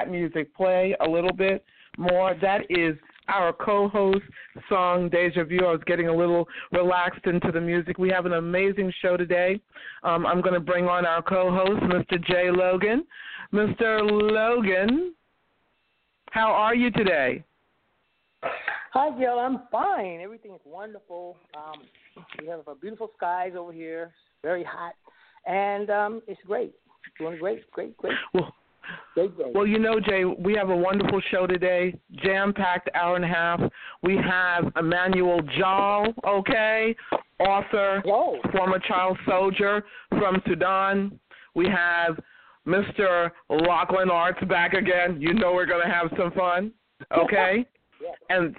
That music play a little bit more. That is our co-host song Deja Vu. I was getting a little relaxed into the music. We have an amazing show today. Um, I'm going to bring on our co-host, Mr. Jay Logan. Mr. Logan, how are you today? Hi, Jill. I'm fine. Everything is wonderful. Um, we have beautiful skies over here. Very hot, and um, it's great. Doing great, great, great. Well. Well, you know, Jay, we have a wonderful show today, jam-packed hour and a half. We have Emmanuel Jal, okay, author, Whoa. former child soldier from Sudan. We have Mr. Laughlin Artz back again. You know we're going to have some fun, okay? Yeah. And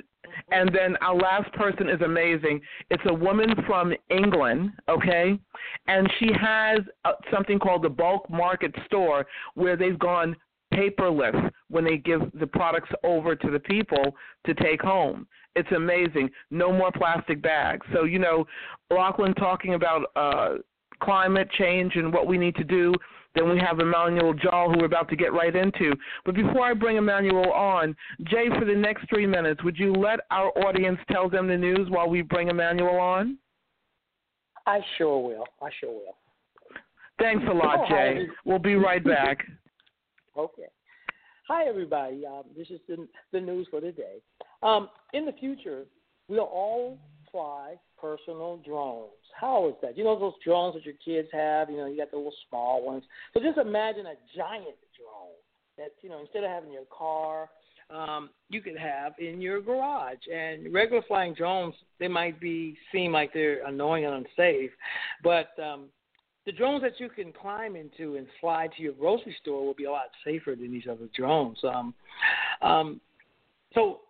and then our last person is amazing. It's a woman from England, okay? And she has uh, something called the bulk market store where they've gone paperless when they give the products over to the people to take home. It's amazing. No more plastic bags. So, you know, Laughlin talking about uh climate change and what we need to do. Then we have Emmanuel Jal, who we're about to get right into. But before I bring Emmanuel on, Jay, for the next three minutes, would you let our audience tell them the news while we bring Emmanuel on? I sure will. I sure will. Thanks a lot, Jay. We'll be right back. Okay. Hi, everybody. Um, this is the, the news for today. Um, in the future, we'll all fly personal drones. How is that? You know those drones that your kids have? You know, you got the little small ones. So just imagine a giant drone that, you know, instead of having your car, um, you could have in your garage. And regular flying drones, they might be seem like they're annoying and unsafe, but um, the drones that you can climb into and fly to your grocery store will be a lot safer than these other drones. Um, um, so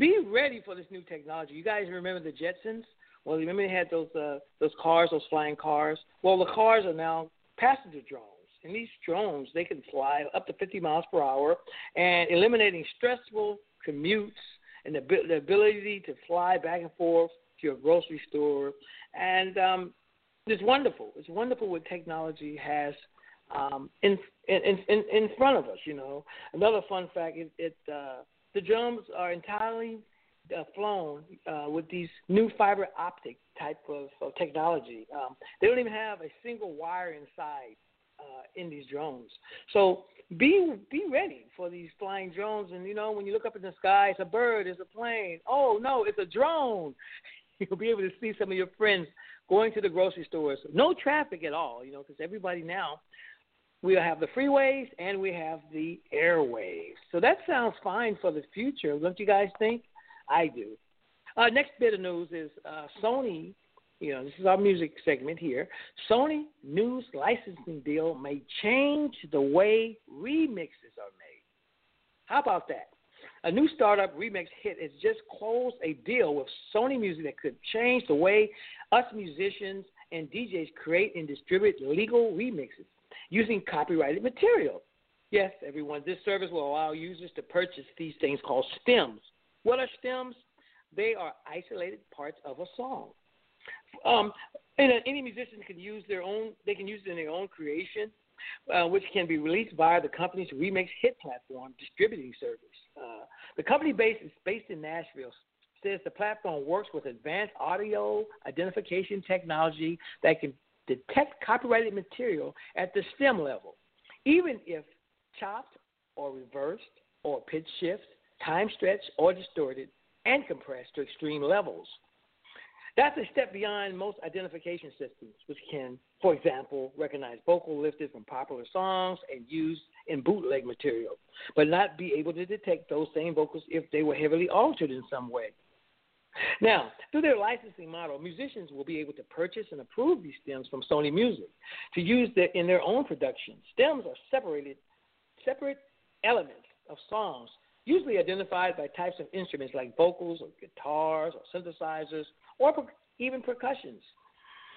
be ready for this new technology. You guys remember the Jetsons? Well, you remember they had those uh, those cars, those flying cars. Well, the cars are now passenger drones, and these drones they can fly up to 50 miles per hour, and eliminating stressful commutes and the, the ability to fly back and forth to your grocery store. And um, it's wonderful. It's wonderful what technology has um, in, in in in front of us. You know, another fun fact: it, it uh, the drones are entirely uh, flown uh, with these new fiber optic type of, of technology. Um, they don't even have a single wire inside uh, in these drones. So be be ready for these flying drones. And you know, when you look up in the sky, it's a bird, it's a plane. Oh no, it's a drone. You'll be able to see some of your friends going to the grocery stores. No traffic at all, you know, because everybody now we have the freeways and we have the airwaves. So that sounds fine for the future, don't you guys think? I do. Uh, next bit of news is uh, Sony. You know, this is our music segment here. Sony news licensing deal may change the way remixes are made. How about that? A new startup remix hit has just closed a deal with Sony Music that could change the way us musicians and DJs create and distribute legal remixes using copyrighted material. Yes, everyone, this service will allow users to purchase these things called stems. What are stems? They are isolated parts of a song. Um, and any musician can use their own. They can use it in their own creation, uh, which can be released via the company's Remix Hit platform distributing service. Uh, the company is based in Nashville. Says the platform works with advanced audio identification technology that can detect copyrighted material at the stem level, even if chopped or reversed or pitch shift, time stretched or distorted, and compressed to extreme levels. That's a step beyond most identification systems, which can, for example, recognize vocal lifted from popular songs and used in bootleg material, but not be able to detect those same vocals if they were heavily altered in some way. Now, through their licensing model, musicians will be able to purchase and approve these stems from Sony Music to use in their own production. Stems are separated, separate elements of songs, usually identified by types of instruments like vocals or guitars or synthesizers or per- even percussions.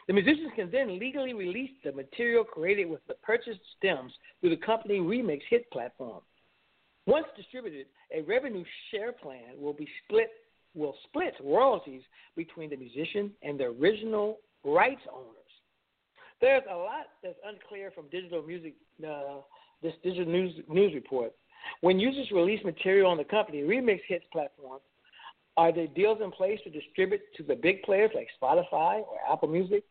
The musicians can then legally release the material created with the purchased stems through the company Remix Hit platform. Once distributed, a revenue share plan will be split will split royalties between the musician and the original rights owners. There's a lot that's unclear from digital music, uh, this digital news news report. When users release material on the company Remix Hits platform, are there deals in place to distribute to the big players like Spotify or Apple Music?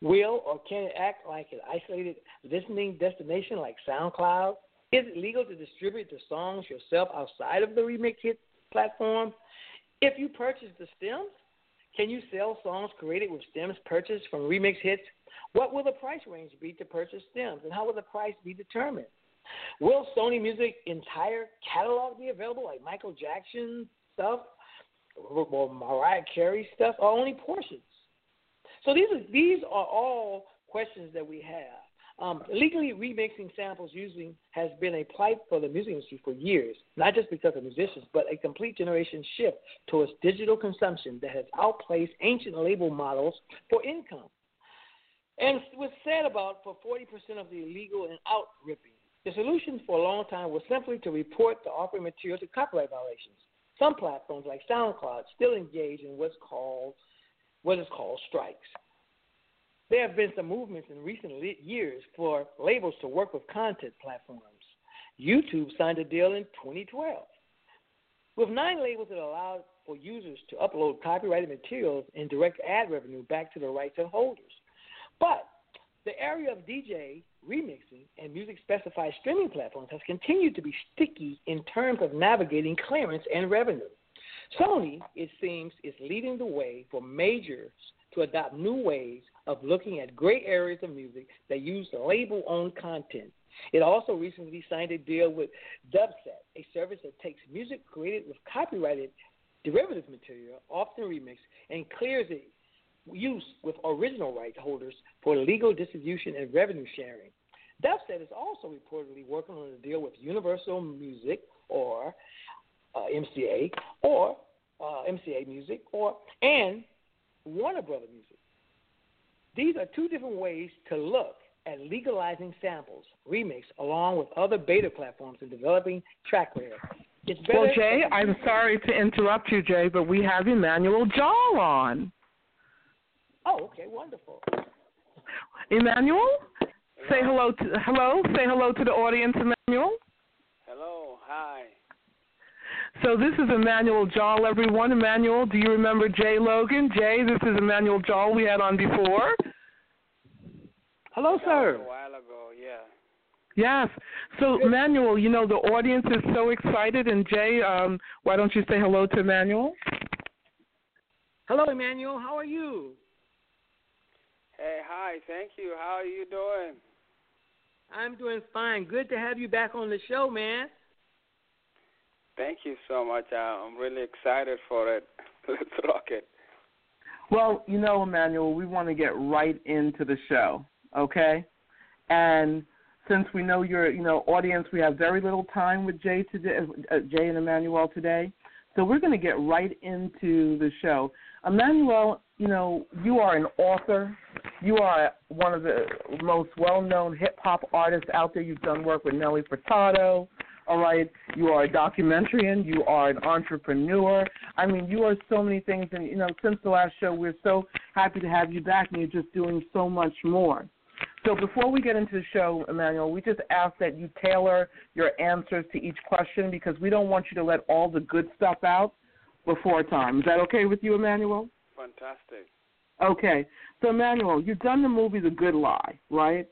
Will or can it act like an isolated listening destination like SoundCloud? Is it legal to distribute the songs yourself outside of the Remix Hit platform? If you purchase the stems, can you sell songs created with stems purchased from remix hits? What will the price range be to purchase stems, and how will the price be determined? Will Sony Music entire catalog be available, like Michael Jackson stuff, or Mariah Carey stuff, or only portions? So these are these are all questions that we have. Um, legally remixing samples using has been a plight for the music industry for years, not just because of musicians, but a complete generation shift towards digital consumption that has outplaced ancient label models for income. And was said about for 40% of the illegal and out ripping. The solution for a long time was simply to report the offering material to copyright violations. Some platforms like SoundCloud still engage in what's called what is called strikes. There have been some movements in recent years for labels to work with content platforms. YouTube signed a deal in 2012 with nine labels that allowed for users to upload copyrighted materials and direct ad revenue back to the rights holders. But the area of DJ remixing and music specified streaming platforms has continued to be sticky in terms of navigating clearance and revenue. Sony, it seems, is leading the way for majors to adopt new ways of looking at gray areas of music that use label owned content. It also recently signed a deal with Dubset, a service that takes music created with copyrighted derivative material, often remixed, and clears it use with original rights holders for legal distribution and revenue sharing. Dubset is also reportedly working on a deal with Universal Music or uh, MCA or uh, MCA Music or and Warner Brother Music. These are two different ways to look at legalizing samples, remix, along with other beta platforms in developing track layer. well, Jay, I'm sorry to interrupt you, Jay, but we have Emmanuel Jal on. Oh, okay, wonderful. Emmanuel, say hello to hello. Say hello to the audience, Emmanuel. Hello, hi. So this is Emmanuel Jal, everyone. Emmanuel, do you remember Jay Logan? Jay, this is Emmanuel Jal we had on before. Hello, sir. A while ago, yeah. Yes. So, Emmanuel, you know, the audience is so excited. And, Jay, um, why don't you say hello to Emmanuel? Hello, Emmanuel. How are you? Hey, hi. Thank you. How are you doing? I'm doing fine. Good to have you back on the show, man. Thank you so much. Uh, I'm really excited for it. Let's rock it. Well, you know, Emmanuel, we want to get right into the show, okay? And since we know your, you know, audience, we have very little time with Jay today, uh, Jay and Emmanuel today. So we're going to get right into the show. Emmanuel, you know, you are an author. You are one of the most well-known hip hop artists out there. You've done work with Nelly Furtado. All right, you are a documentarian. You are an entrepreneur. I mean, you are so many things. And you know, since the last show, we're so happy to have you back, and you're just doing so much more. So before we get into the show, Emmanuel, we just ask that you tailor your answers to each question because we don't want you to let all the good stuff out before time. Is that okay with you, Emmanuel? Fantastic. Okay. So, Emmanuel, you've done the movie The Good Lie, right?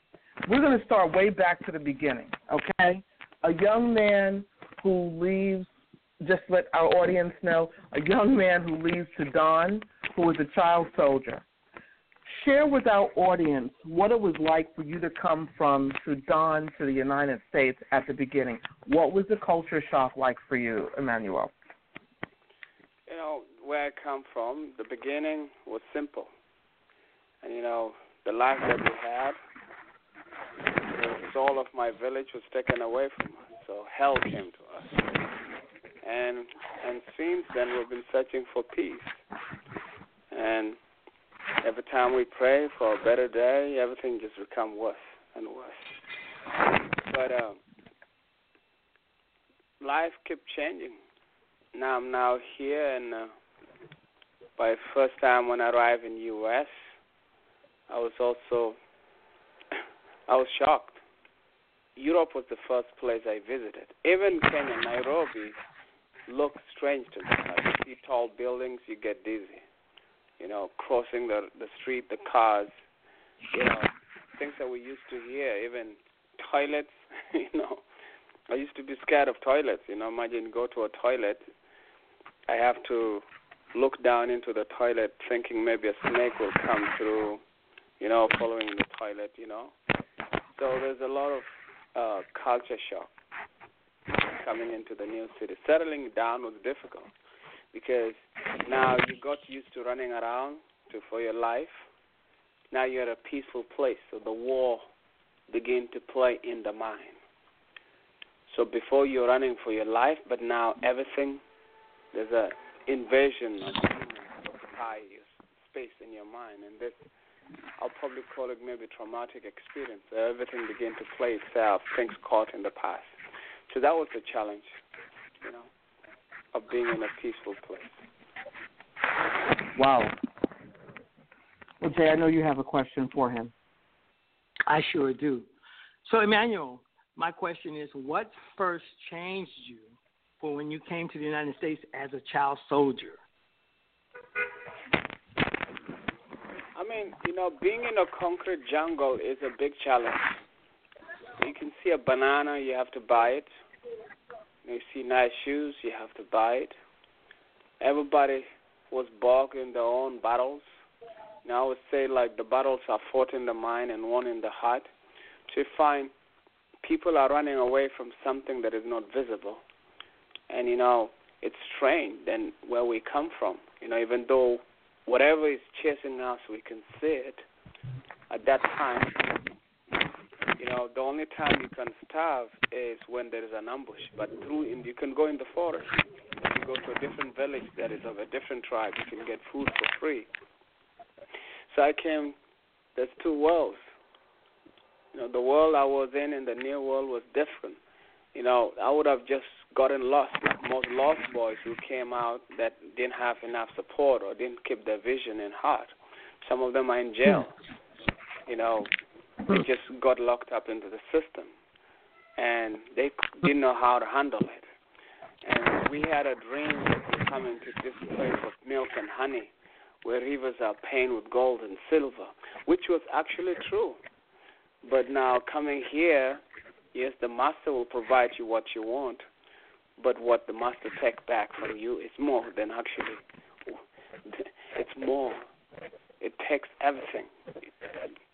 We're going to start way back to the beginning, okay? A young man who leaves, just let our audience know, a young man who leaves to Sudan who is a child soldier. Share with our audience what it was like for you to come from Sudan to the United States at the beginning. What was the culture shock like for you, Emmanuel? You know, where I come from, the beginning was simple. And, you know, the life that we had, soul of my village was taken away from us. So hell came to us. And and since then we've been searching for peace. And every time we pray for a better day, everything just become worse and worse. But um, life kept changing. Now I'm now here, and uh, by first time when I arrived in U.S., I was also I was shocked. Europe was the first place I visited. Even Kenya, Nairobi, looked strange to me. Like you see tall buildings, you get dizzy. You know, crossing the the street, the cars, you know, things that we used to hear. Even toilets, you know. I used to be scared of toilets. You know, imagine go to a toilet. I have to look down into the toilet, thinking maybe a snake will come through. You know, following the toilet. You know, so there's a lot of uh, culture shock coming into the new city. Settling down was difficult because now you got used to running around to for your life. Now you're at a peaceful place, so the war begin to play in the mind. So before you're running for your life, but now everything there's a invasion of occupy your space in your mind, and this I'll probably call it maybe traumatic experience. Everything began to play itself, things caught in the past. So that was the challenge, you know, of being in a peaceful place. Wow. Well, Jay, I know you have a question for him. I sure do. So, Emmanuel, my question is what first changed you for when you came to the United States as a child soldier? Mean, you know, being in a concrete jungle is a big challenge. You can see a banana, you have to buy it. You see nice shoes, you have to buy it. Everybody was bogged their own battles. Now I would say like the battles are fought in the mind and won in the heart. You find people are running away from something that is not visible. And you know, it's strange than where we come from. You know, even though whatever is chasing us, we can see it. At that time, you know, the only time you can starve is when there is an ambush. But through, in, you can go in the forest. If you go to a different village that is of a different tribe, you can get food for free. So I came. There's two worlds. You know, the world I was in and the new world was different. You know, I would have just gotten lost, like most lost boys who came out that didn't have enough support or didn't keep their vision in heart. Some of them are in jail. Hmm. You know, they hmm. just got locked up into the system, and they didn't know how to handle it. and we had a dream of coming to this place of milk and honey, where rivers are paying with gold and silver, which was actually true. But now coming here, yes, the master will provide you what you want, but what the master takes back from you is more than actually. It's more. It takes everything.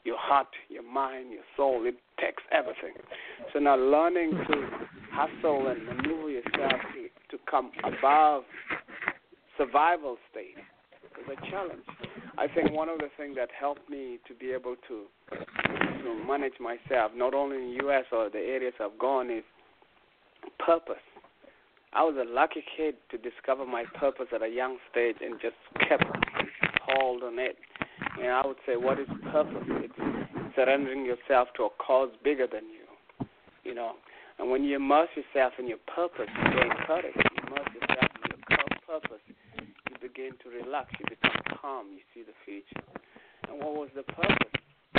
Your heart, your mind, your soul. It takes everything. So now learning to hustle and maneuver yourself to, to come above survival state is a challenge. I think one of the things that helped me to be able to to manage myself, not only in the U.S. or the areas I've gone, is purpose. I was a lucky kid to discover my purpose at a young stage and just kept hold on it. And I would say, what is purpose? It's surrendering yourself to a cause bigger than you. You know, and when you immerse yourself in your purpose, you gain courage. You immerse yourself in your purpose, you begin to relax. You become calm. You see the future. And what was the purpose?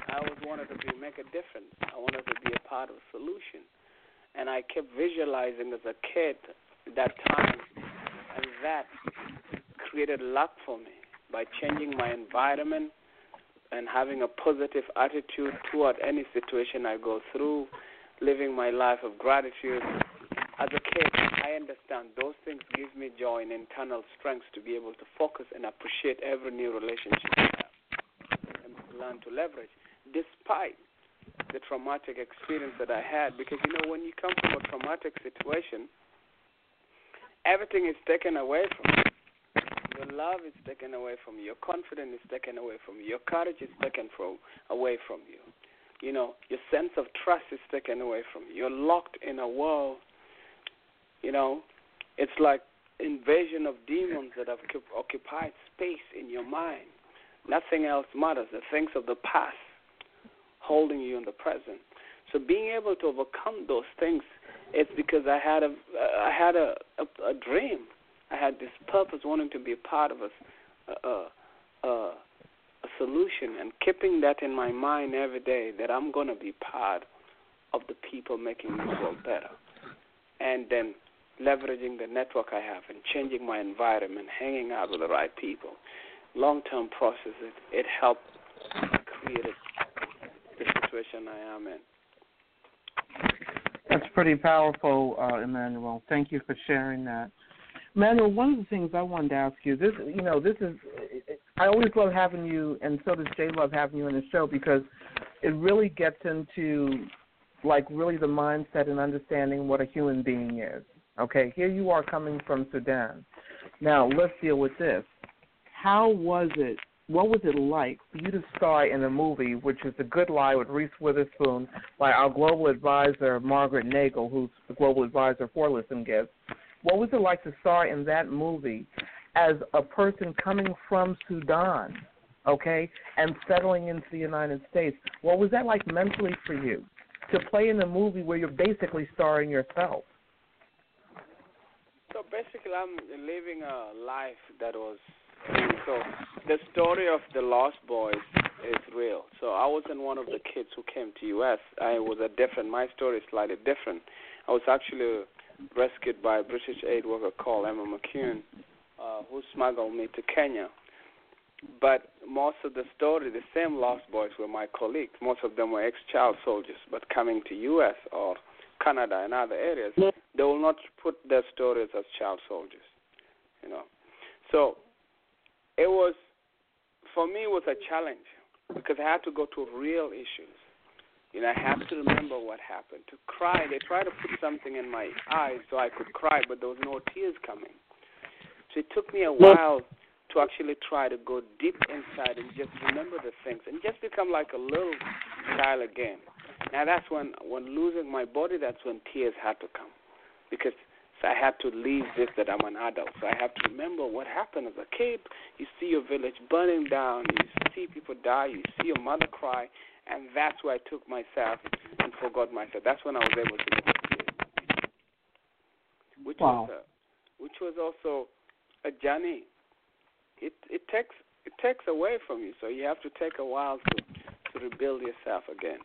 I always wanted to be, make a difference. I wanted to be a part of a solution. And I kept visualizing as a kid that time, and that created luck for me by changing my environment and having a positive attitude toward any situation I go through, living my life of gratitude. As a kid, I understand those things give me joy and internal strength to be able to focus and appreciate every new relationship I have and learn to leverage, despite the traumatic experience that I had. Because you know, when you come from a traumatic situation, everything is taken away from you. Your love is taken away from you. Your confidence is taken away from you. Your courage is taken from away from you. You know, your sense of trust is taken away from you. You're locked in a world. You know, it's like invasion of demons that have occupied space in your mind. Nothing else matters. The things of the past holding you in the present. So being able to overcome those things, it's because I had a I had a, a, a dream I had this purpose, wanting to be a part of a, a, a, a solution, and keeping that in my mind every day that I'm to be part of the people making this world better, and then leveraging the network I have and changing my environment, hanging out with the right people. Long-term process, it, it helped create the situation I am in. Pretty powerful, uh, Emmanuel. Thank you for sharing that. Manuel, one of the things I wanted to ask you, this, you know, this is, I always love having you, and so does Jay love having you in the show because it really gets into, like, really the mindset and understanding what a human being is. Okay, here you are coming from Sudan. Now let's deal with this. How was it? What was it like for you to star in a movie, which is A Good Lie with Reese Witherspoon, by our global advisor Margaret Nagle, who's the global advisor for Listen Gives? What was it like to star in that movie as a person coming from Sudan, okay, and settling into the United States? What was that like mentally for you to play in a movie where you're basically starring yourself? So basically, I'm living a life that was. So the story of the Lost Boys is real. So I wasn't one of the kids who came to U.S. I was a different. My story is slightly different. I was actually rescued by a British aid worker called Emma McCune, uh, who smuggled me to Kenya. But most of the story, the same Lost Boys were my colleagues. Most of them were ex-child soldiers, but coming to U.S. or Canada and other areas, they will not put their stories as child soldiers. You know, so it was for me it was a challenge because I had to go to real issues you know, I have to remember what happened. To cry, they tried to put something in my eyes so I could cry, but there was no tears coming. So it took me a while to actually try to go deep inside and just remember the things and just become like a little child again. Now that's when, when losing my body, that's when tears had to come, because I had to leave this that I'm an adult. So I have to remember what happened as a kid. You see your village burning down, you see people die, you see your mother cry, and that's where I took myself and forgot myself. That's when I was able to which wow. was a, which was also a journey. It it takes it takes away from you, so you have to take a while to to rebuild yourself again.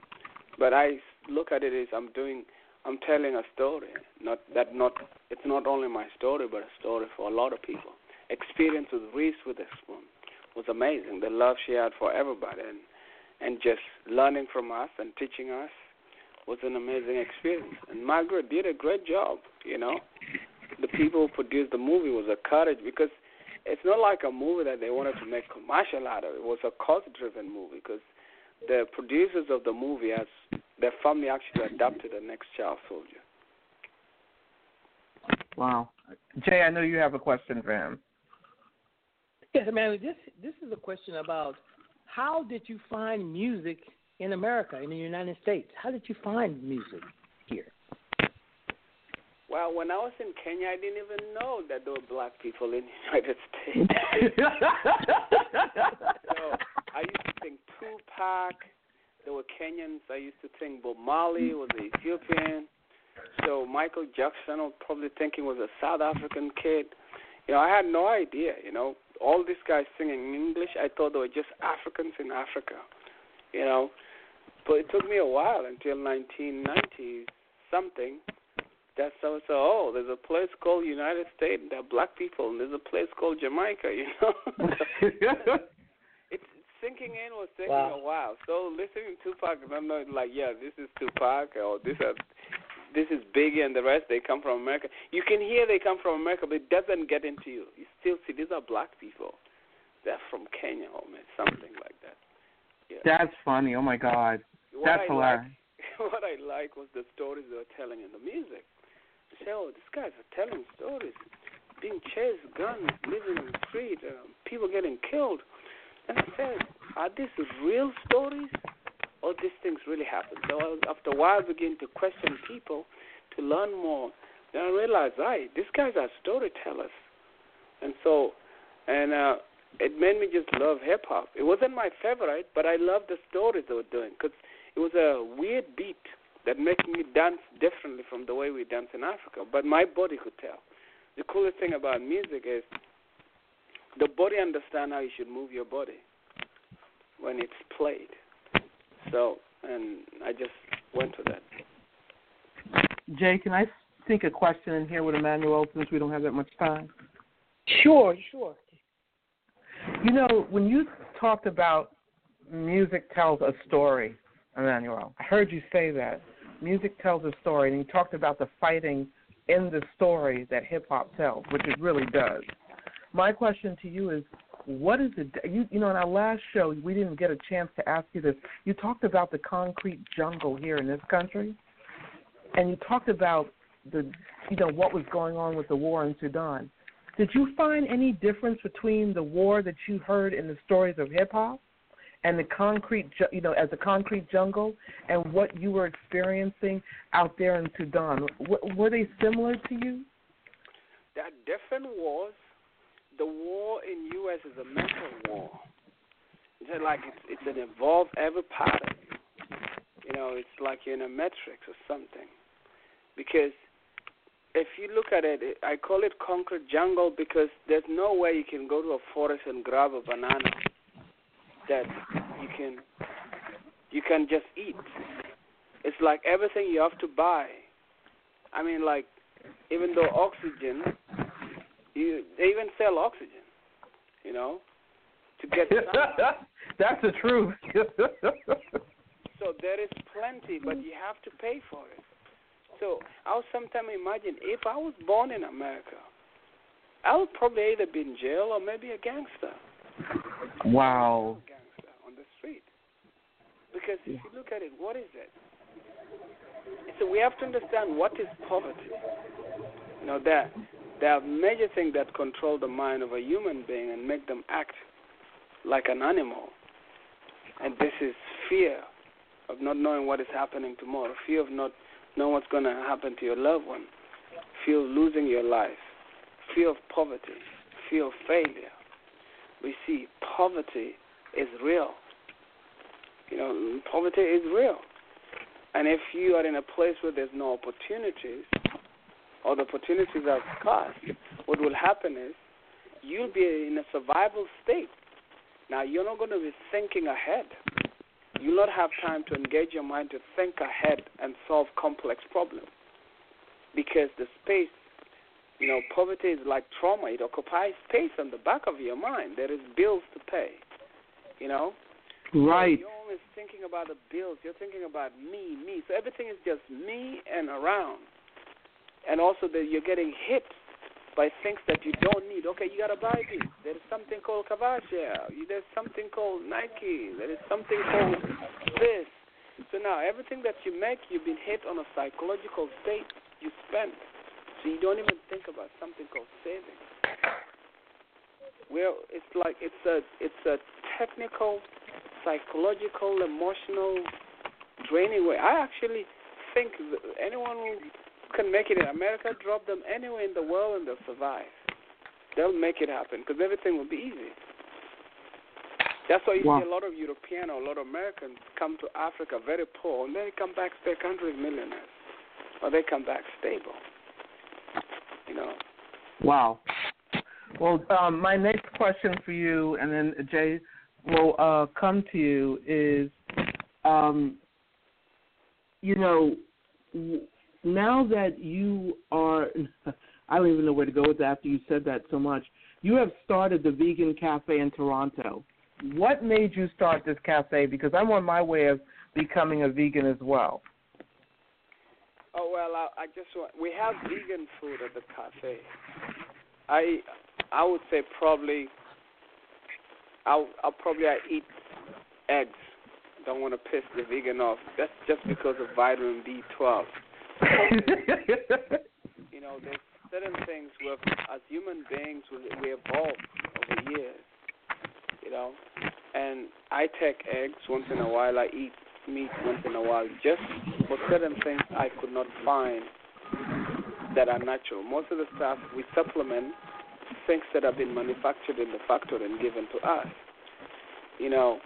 But I look at it as I'm doing I'm telling a story. Not that not it's not only my story, but a story for a lot of people. Experience with Reese Witherspoon was amazing. The love she had for everybody, and and just learning from us and teaching us was an amazing experience. And Margaret did a great job. You know, the people who produced the movie was a courage because it's not like a movie that they wanted to make commercial out of. It was a cause-driven movie because the producers of the movie, as their family actually adopted the next child soldier. Wow, Jay, I know you have a question for him. Yes, man. This this is a question about how did you find music in America, in the United States? How did you find music here? Well, when I was in Kenya, I didn't even know that there were black people in the United States. so I used to think Tupac. There were Kenyans. I used to think Bob Marley was an Ethiopian. So Michael Jackson, I was probably thinking was a South African kid. You know, I had no idea. You know, all these guys singing in English. I thought they were just Africans in Africa. You know, but it took me a while until 1990 something that's so so oh there's a place called united states there are black people and there's a place called jamaica you know sinking in was taking wow. a while so listening to tupac and i'm not like yeah this is tupac or this is this is biggie and the rest they come from america you can hear they come from america but it doesn't get into you you still see these are black people they're from kenya or something like that yeah. That's funny. Oh my God. What That's I hilarious. Like, what I like was the stories they were telling in the music. I say, oh, these guys are telling stories, being chased, guns, living in the street, uh, people getting killed. And I said, are these real stories, or these things really happen? So after a while, I began to question people to learn more. Then I realized, right, these guys are storytellers, and so, and uh, it made me just love hip hop. It wasn't my favorite, but I loved the stories they were doing because it was a weird beat that made me dance differently from the way we dance in Africa. But my body could tell. The coolest thing about music is the body understands how you should move your body when it's played. So, and I just went to that. Jay, can I sneak a question in here with Emmanuel since we don't have that much time? Sure, sure. You know, when you talked about music tells a story, Emmanuel, I heard you say that. Music tells a story, and you talked about the fighting in the story that hip hop tells, which it really does. My question to you is, what is it? You, you know, in our last show, we didn't get a chance to ask you this. You talked about the concrete jungle here in this country, and you talked about the, you know, what was going on with the war in Sudan. Did you find any difference between the war that you heard in the stories of hip hop and the concrete, you know, as a concrete jungle, and what you were experiencing out there in Sudan? Were they similar to you? Are different wars. The war in U.S. is a mental war. It's like it's, it's an evolved every part you. Know, it's like you're in a matrix or something. Because if you look at it, I call it concrete jungle because there's no way you can go to a forest and grab a banana that you can you can just eat. It's like everything you have to buy. I mean, like even though oxygen, you they even sell oxygen, you know, to get. That's the truth. so there is plenty, but you have to pay for it. So I'll sometimes imagine if I was born in America, I would probably either be in jail or maybe a gangster. Wow. A gangster on the street. Because if you look at it, what is it? So we have to understand what is poverty. You know, there, there are major things that control the mind of a human being and make them act like an animal. And this is fear of not knowing what is happening tomorrow, fear of not know what's going to happen to your loved one, fear of losing your life, fear of poverty, fear of failure. We see poverty is real. You know, poverty is real. And if you are in a place where there's no opportunities, or the opportunities are scarce, what will happen is you'll be in a survival state. Now, you're not going to be thinking ahead. you'll not have time to engage your mind to think ahead and solve complex problems. Because the space, you know, poverty is like trauma. It occupies space on the back of your mind. There is bills to pay, you know. Right. So you're always thinking about the bills. You're thinking about me, me. So everything is just me and around. And also that you're getting hit by things that you don't need. Okay, you gotta buy this. There is something called Kavasha. There's something called Nike. There is something called this. So now everything that you make, you've been hit on a psychological state you spend. So you don't even think about something called saving. Well, it's like it's a it's a technical, psychological, emotional, draining way. I actually think anyone who can make it in America, drop them anywhere in the world and they'll survive. They'll make it happen because everything will be easy. That's why you wow. see a lot of European or a lot of Americans come to Africa very poor and then they come back to their country millionaires. Or they come back stable. You know. Wow. Well, um, my next question for you, and then Jay will uh, come to you, is, um, you know, now that you are, I don't even know where to go with that after you said that so much. You have started the Vegan Cafe in Toronto. What made you start this cafe? Because I'm on my way of becoming a vegan as well. Oh well, I, I just want. We have vegan food at the cafe. I I would say probably. I'll I'll probably I eat eggs. Don't want to piss the vegan off. That's just because of vitamin B12. you know, there's certain things where, as human beings, we, we evolve over years. You know, and I take eggs once in a while. I eat meat once in a while, just for certain things I could not find that are natural. Most of the stuff we supplement things that have been manufactured in the factory and given to us. You know,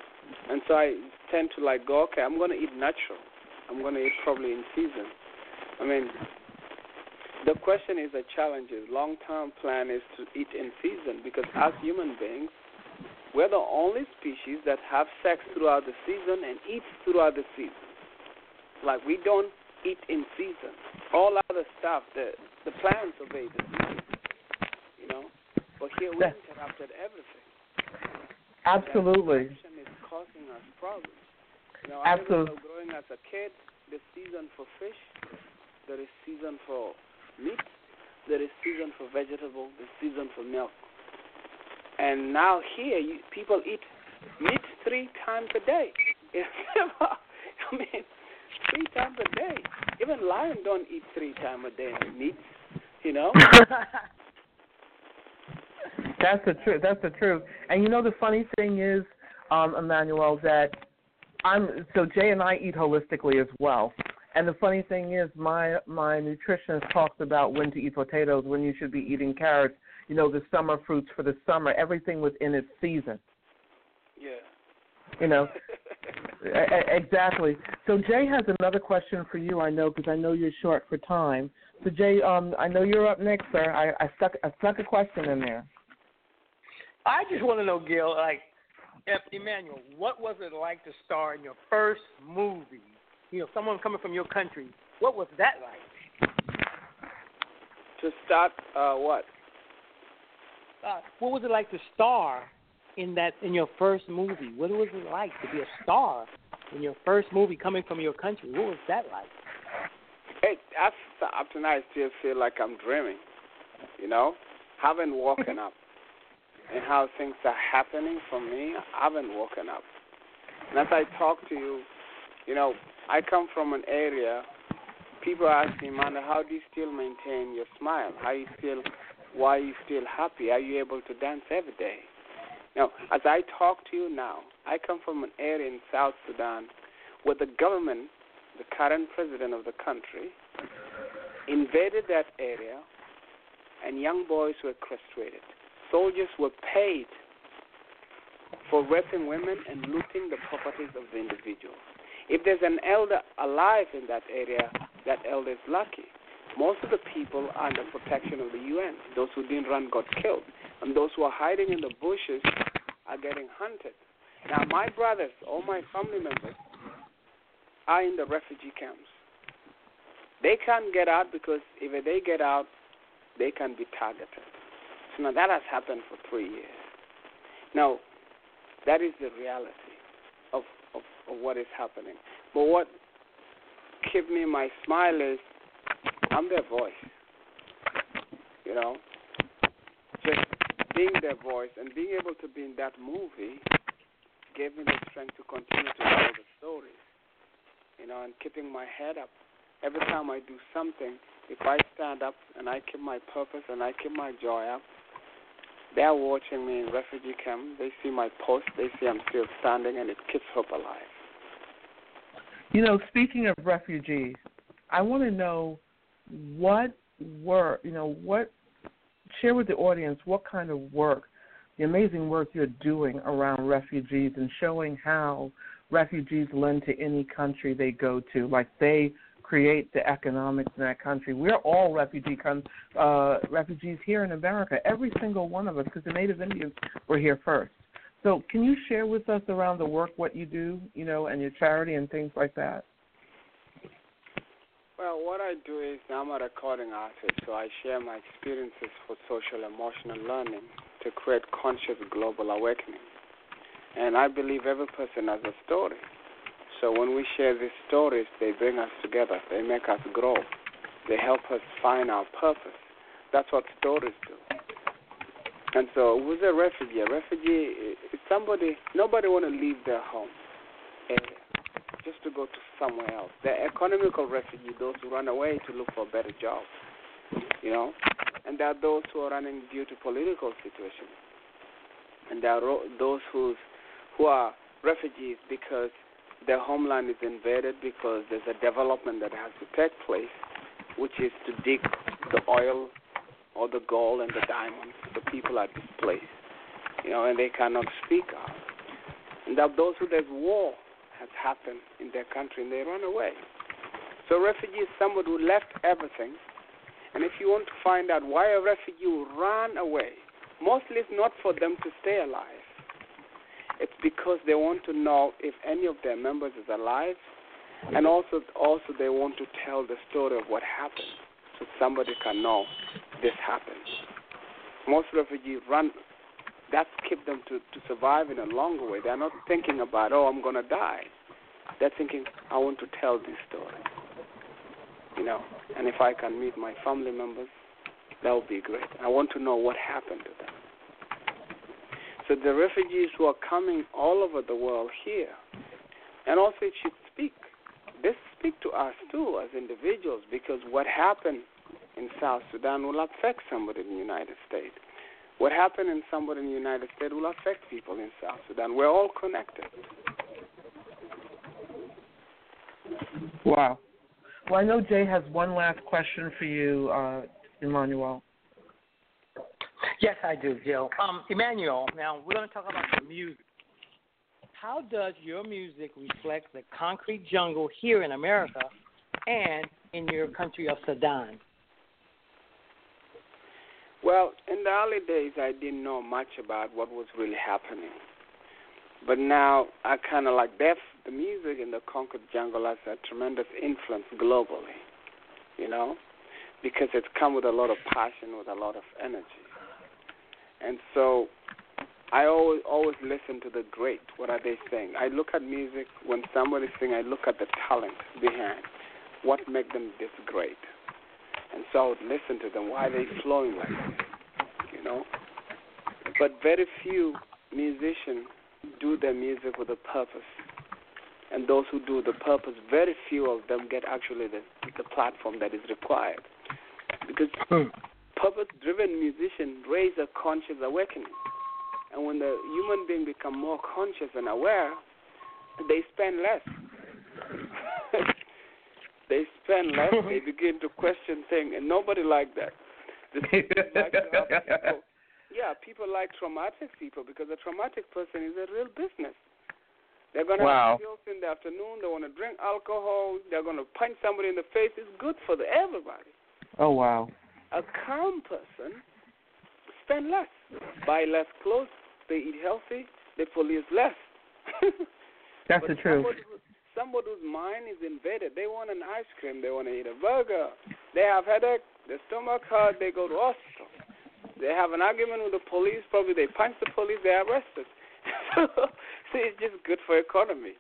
and so I tend to like go, okay, I'm going to eat natural. I'm going to eat probably in season. I mean, the question is a challenge. Long term plan is to eat in season because as human beings, we're the only species that have sex throughout the season and eat throughout the season. Like we don't eat in season. All other stuff, the the plants obey the season. You know, but here we interrupted everything. Absolutely. That is causing us problems. You know, Absolutely. I remember growing as a kid, the season for fish, there is season for meat, there is season for vegetable, the season for milk. And now here, you, people eat meat three times a day. I mean, three times a day. Even lions don't eat three times a day meat. You know. that's the truth. That's the truth. And you know the funny thing is, um, Emmanuel, that I'm so Jay and I eat holistically as well. And the funny thing is, my my nutritionist talks about when to eat potatoes, when you should be eating carrots. You know, the summer fruits for the summer, everything within its season. Yeah. You know, exactly. So Jay has another question for you. I know because I know you're short for time. So Jay, um, I know you're up next, sir. I, I stuck I stuck a question in there. I just want to know, Gil, like, Emmanuel, what was it like to star in your first movie? You know, someone coming from your country. What was that like? To start uh, what? Uh, what was it like to star in that in your first movie? What was it like to be a star in your first movie coming from your country? What was that like? Hey, up to now, I still feel like I'm dreaming. You know, haven't woken up, and how things are happening for me. I haven't woken up. And as I talk to you, you know, I come from an area. People ask me, man, how do you still maintain your smile? How you still, why are you still happy? Are you able to dance every day? Now, as I talk to you now, I come from an area in South Sudan where the government, the current president of the country, invaded that area and young boys were castrated. Soldiers were paid for raping women and looting the properties of the individuals. If there's an elder alive in that area, that elder is lucky. Most of the people are under protection of the UN. Those who didn't run got killed, and those who are hiding in the bushes are getting hunted. Now, my brothers, all my family members, are in the refugee camps. They can't get out because if they get out, they can be targeted. So now that has happened for three years. Now, that is the reality of, what is happening. But what keeps me my smile is I'm their voice. You know, just being their voice and being able to be in that movie gave me the strength to continue to tell the stories. You know, and keeping my head up. Every time I do something, if I stand up and I keep my purpose and I keep my joy up, they're watching me in refugee camp. They see my post. They see I'm still standing, and it keeps hope alive. You know, speaking of refugees, I want to know what work, you know, what share with the audience what kind of work, the amazing work you're doing around refugees and showing how refugees lend to any country they go to, like they create the economics in that country. We're all refugee con- uh, refugees here in America, every single one of us, because the Native Indians were here first. So, can you share with us around the work what you do, you know, and your charity and things like that? Well, what I do is I'm a recording artist, so I share my experiences for social emotional learning to create conscious global awakening. And I believe every person has a story. So when we share these stories, they bring us together. They make us grow. They help us find our purpose. That's what stories do. And so, who's a refugee? A refugee is somebody. Nobody want to leave their home area just to go to somewhere else. They're economical refugee, those who run away to look for a better job. You know, and there are those who are running due to political situations, and there are those who's who are refugees because their homeland is invaded because there's a development that has to take place, which is to dig the oil or the gold and the diamonds. The people are displaced, you know, and they cannot speak out. And that those who there's war has happened in their country and they run away. So refugee is someone who left everything. And if you want to find out why a refugee ran away, mostly it's not for them to stay alive it's because they want to know if any of their members is alive, and also also they want to tell the story of what happened, so somebody can know this happens. Most refugees run. That's keep them to, to survive in a longer way. They're not thinking about, oh, I'm going to die. They're thinking, I want to tell this story. You know, and if I can meet my family members, that would be great. I want to know what happened to them. So the refugees who are coming all over the world here, and also it should speak. This speak to us too as individuals because what happened in South Sudan will affect somebody in the United States. What happened in somebody in the United States will affect people in South Sudan. We're all connected. Wow. Well, I know Jay has one last question for you, uh, Emmanuel. Yes, I do, Jill. Um, Emmanuel, now we're going to talk about the music. How does your music reflect the concrete jungle here in America and in your country of Sudan? Well, in the early days, I didn't know much about what was really happening. But now I kind of like that. The music in the concrete jungle has a tremendous influence globally, you know, because it's come with a lot of passion, with a lot of energy. And so I always always listen to the great. What are they saying? I look at music when somebody sing. I look at the talent behind. What make them this great? And so I would listen to them. Why are they flowing like this? You know. But very few musicians do their music with a purpose. And those who do the purpose, very few of them get actually the the platform that is required. Because hmm purpose driven musicians raise a conscious awakening. And when the human being become more conscious and aware, they spend less. They spend less, they begin to question things, and nobody like that. like people, yeah, people like traumatic people because a traumatic person is a real business. They're going to wow. have in the afternoon. They want to drink alcohol. They're going to punch somebody in the face. It's good for the, everybody. Oh wow. A calm person spend less, buy less clothes, they eat healthy, they pollute less. That's but the truth. Somebody, whose mind is invaded, they want an ice cream, they want to eat a burger, they have headache, their stomach hurt, they go to hospital. They have an argument with the police, probably they punch the police, they are arrested. See, it's just good for economy,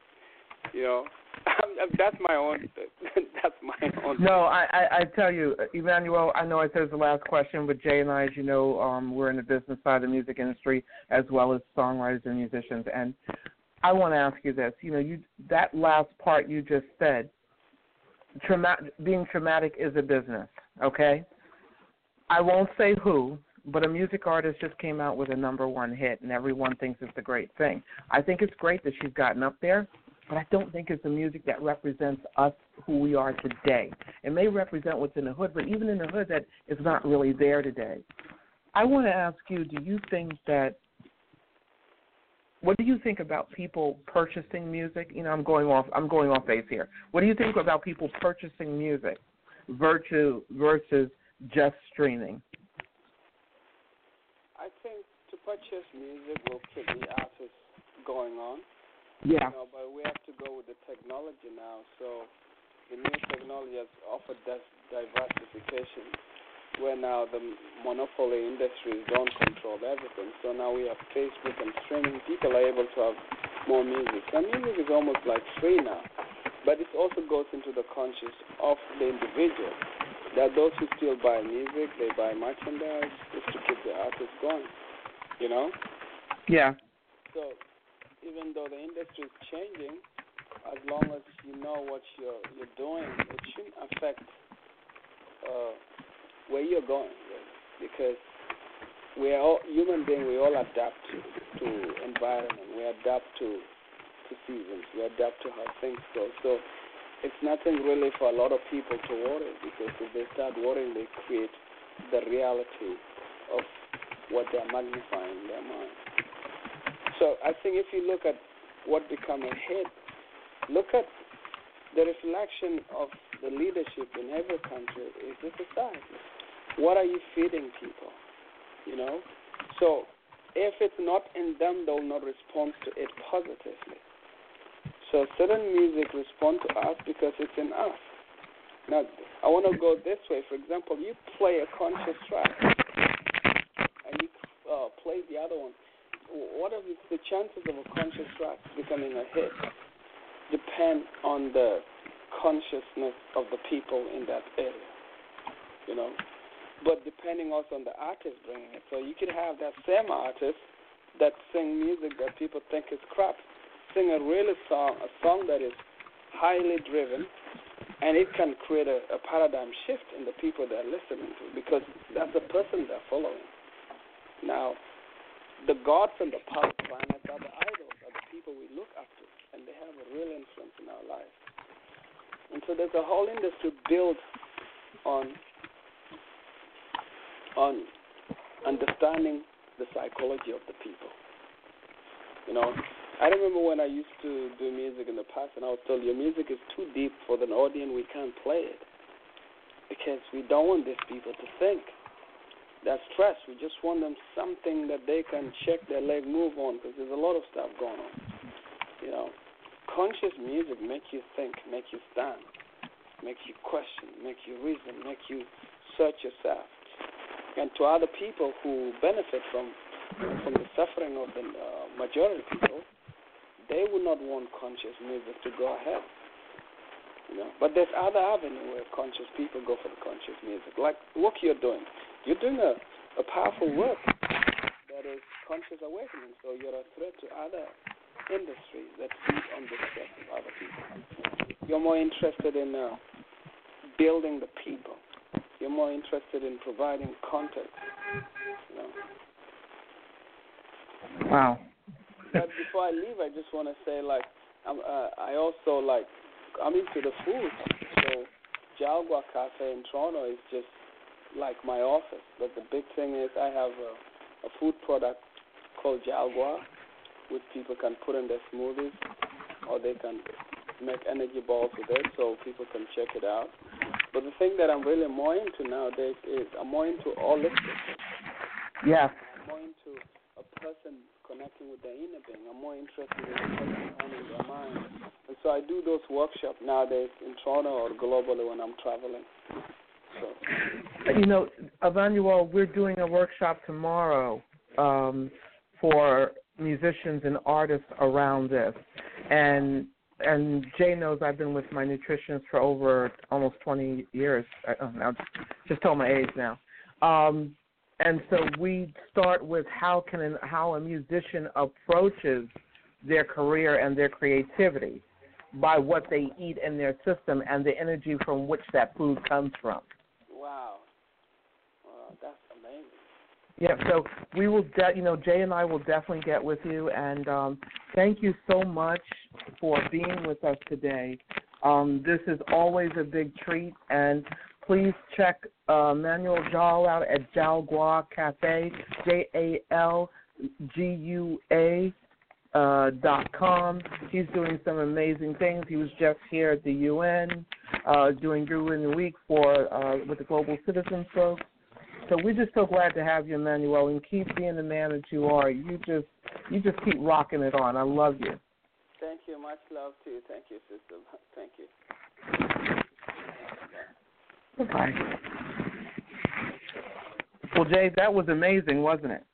you know. that's my own. That's my own. No, I, I I tell you, Emmanuel. I know I said it's the last question, but Jay and I, as you know, um, we're in the business side of the music industry as well as songwriters and musicians, and I want to ask you this. You know, you that last part you just said, traumatic, being traumatic is a business. Okay. I won't say who, but a music artist just came out with a number one hit, and everyone thinks it's a great thing. I think it's great that she's gotten up there but I don't think it's the music that represents us who we are today. It may represent what's in the hood, but even in the hood, that is not really there today. I want to ask you: Do you think that? What do you think about people purchasing music? You know, I'm going off. I'm going off base here. What do you think about people purchasing music, virtue versus just streaming? I think to purchase music will keep the artist going on yeah. You know, but we have to go with the technology now. So the new technology has offered diversification, where now the monopoly industries don't control everything. So now we have Facebook and streaming. People are able to have more music. And music is almost like free now. But it also goes into the conscience of the individual. There are those who still buy music, they buy merchandise just to keep the artist going. You know? Yeah. So even though the industry is changing, as long as you know what you're you're doing, it shouldn't affect uh, where you're going, really. because we are all human beings. We all adapt to, to environment. We adapt to to seasons. We adapt to how things go. So it's nothing really for a lot of people to worry because if they start worrying, they create the reality of what they're magnifying in their mind. So I think if you look at what become a hit, look at the reflection of the leadership in every country is the society. What are you feeding people? You know? So if it's not in them, they'll not respond to it positively. So certain music respond to us because it's in us. Now, I want to go this way. For example, you play a conscious track, and you uh, play the other one what are the chances of a conscious track becoming a hit depend on the consciousness of the people in that area, you know. But depending also on the artist bringing it. So you could have that same artist that sing music that people think is crap, sing a really song, a song that is highly driven, and it can create a, a paradigm shift in the people they're listening to because that's the person they're following. Now, the gods and the power planets are the idols, are the people we look up to, and they have a real influence in our lives. And so there's a whole industry built on on understanding the psychology of the people. You know, I remember when I used to do music in the past, and I was told your music is too deep for the audience. We can't play it because we don't want these people to think that stress. We just want them something that they can check their leg move on because there's a lot of stuff going on. You know, conscious music makes you think, makes you stand, makes you question, makes you reason, makes you search yourself. And to other people who benefit from from the suffering of the uh, majority people, they would not want conscious music to go ahead. You know, but there's other avenue where conscious people go for the conscious music, like what you're doing. You're doing a, a powerful work that is conscious awakening. So you're a threat to other industries that feed on the stress of other people. You're more interested in uh, building the people. You're more interested in providing context. You know. Wow. but before I leave, I just want to say, like, I'm, uh, I also like I'm into the food. So Jalgua Cafe in Toronto is just like my office. But the big thing is I have a, a food product called Jalgua, which people can put in their smoothies, or they can make energy balls with it, so people can check it out. But the thing that I'm really more into nowadays is I'm more into holistic. Yeah. I'm more into a person connecting with their inner being. I'm more interested in understanding their mind. And so I do those workshops nowadays in Toronto or globally when I'm traveling. So. You know, Emmanuel, we're doing a workshop tomorrow um, for musicians and artists around this, and and Jay knows I've been with my nutritionist for over almost 20 years. I, oh, now, just told my age now. Um, and so we start with how can an, how a musician approaches their career and their creativity by what they eat in their system and the energy from which that food comes from. Wow. Yeah, so we will, de- you know, Jay and I will definitely get with you, and um, thank you so much for being with us today. Um, this is always a big treat, and please check uh, Manuel Jal out at Jalgua Cafe, J A L G U A uh, dot com. He's doing some amazing things. He was just here at the UN uh, doing Guru in the Week for uh, with the Global Citizens folks. So we're just so glad to have you, Emmanuel, and keep being the man that you are. You just you just keep rocking it on. I love you. Thank you. Much love to you. Thank you, sister. Thank you. Bye. Well, Jay, that was amazing, wasn't it?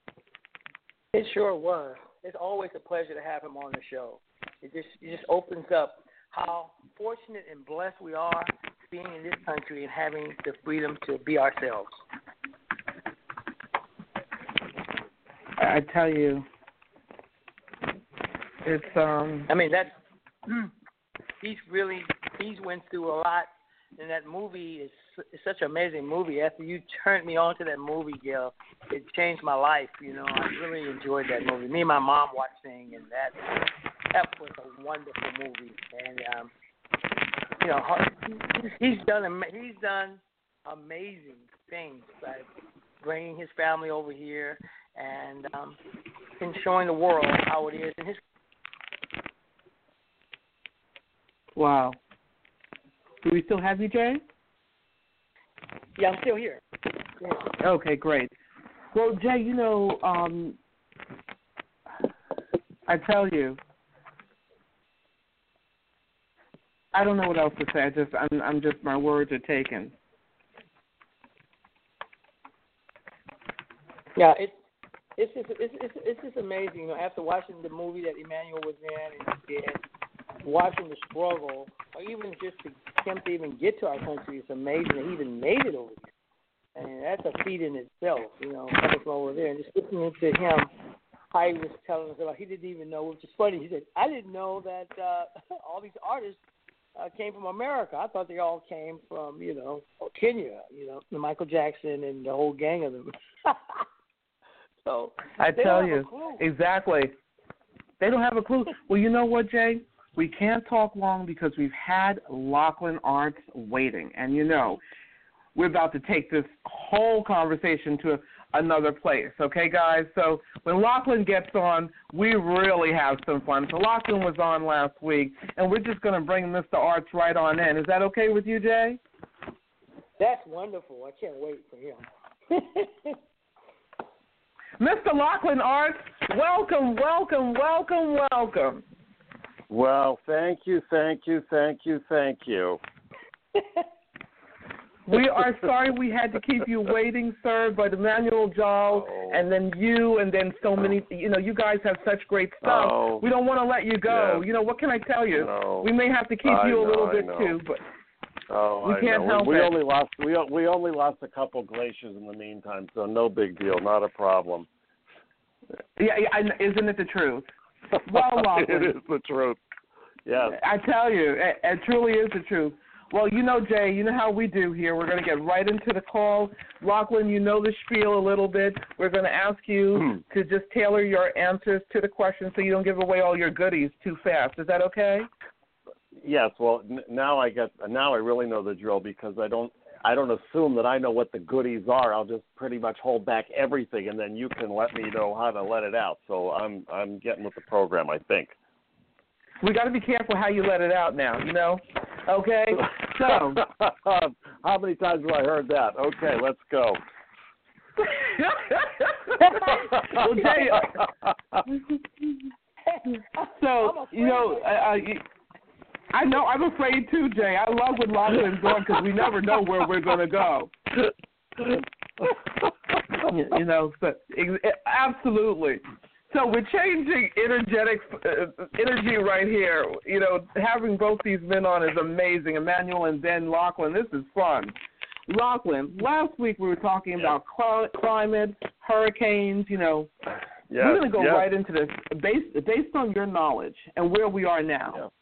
It sure was. It's always a pleasure to have him on the show. It just it just opens up how fortunate and blessed we are being in this country and having the freedom to be ourselves. I tell you, it's um. I mean that's he's really he's went through a lot, and that movie is it's such an amazing movie. After you turned me on to that movie, Gil, it changed my life. You know, I really enjoyed that movie. Me and my mom watched it, and that that was a wonderful movie. And um, you know, he's done he's done amazing things by bringing his family over here and um, and showing the world how it is in his. Wow. Do we still have you, Jay? Yeah, I'm still here. Okay, great. Well, Jay, you know, um, I tell you, I don't know what else to say. I just, I'm, I'm just, my words are taken. Yeah, it's it's just it's it's, it's just amazing. You know, after watching the movie that Emmanuel was in and did, watching the struggle, or even just to him to even get to our country, it's amazing that he even made it over here. And that's a feat in itself, you know, coming from over there and just listening to him how he was telling us about he didn't even know, which is funny. He said, I didn't know that uh, all these artists uh, came from America. I thought they all came from, you know, Kenya, you know, Michael Jackson and the whole gang of them. so I tell you, exactly. They don't have a clue. Well, you know what, Jay? We can't talk long because we've had Laughlin Artz waiting, and you know, we're about to take this whole conversation to another place. Okay, guys? So when Laughlin gets on, we really have some fun. So Laughlin was on last week, and we're just going to bring Mr. Artz right on in. Is that okay with you, Jay? That's wonderful. I can't wait for him. Mr. Laughlin Artz, welcome, welcome, welcome, welcome. Well, thank you, thank you, thank you, thank you. We are sorry we had to keep you waiting, sir, but Emmanuel Jal oh. and then you and then so many oh. you know, you guys have such great stuff. Oh. We don't want to let you go. You know, what can I tell you? No. We may have to keep I you a know, little bit too, but Oh, We I can't know. help we, we it. only lost we we only lost a couple glaciers in the meantime, so no big deal, not a problem. yeah, yeah isn't it the truth? Well, Laughlin. it is the truth. Yes. I tell you, it, it truly is the truth. Well, you know, Jay, you know how we do here. We're going to get right into the call. Laughlin, you know the spiel a little bit. We're going to ask you hmm. to just tailor your answers to the question so you don't give away all your goodies too fast. Is that okay? Yes. Well, n- now I get now I really know the drill because I don't I don't assume that I know what the goodies are. I'll just pretty much hold back everything, and then you can let me know how to let it out. So I'm I'm getting with the program. I think. We got to be careful how you let it out now, you know? Okay? So, how many times have I heard that? Okay, let's go. well, Jay, so you know, uh, you, I know I'm afraid too, Jay. I love when Laughlin's going because we never know where we're going to go. you know, so absolutely. So we're changing energetic uh, energy right here. You know, having both these men on is amazing. Emmanuel and Ben Laughlin. This is fun. Laughlin, last week we were talking yeah. about cl- climate, hurricanes. You know, yeah. we're going to go yeah. right into this based based on your knowledge and where we are now.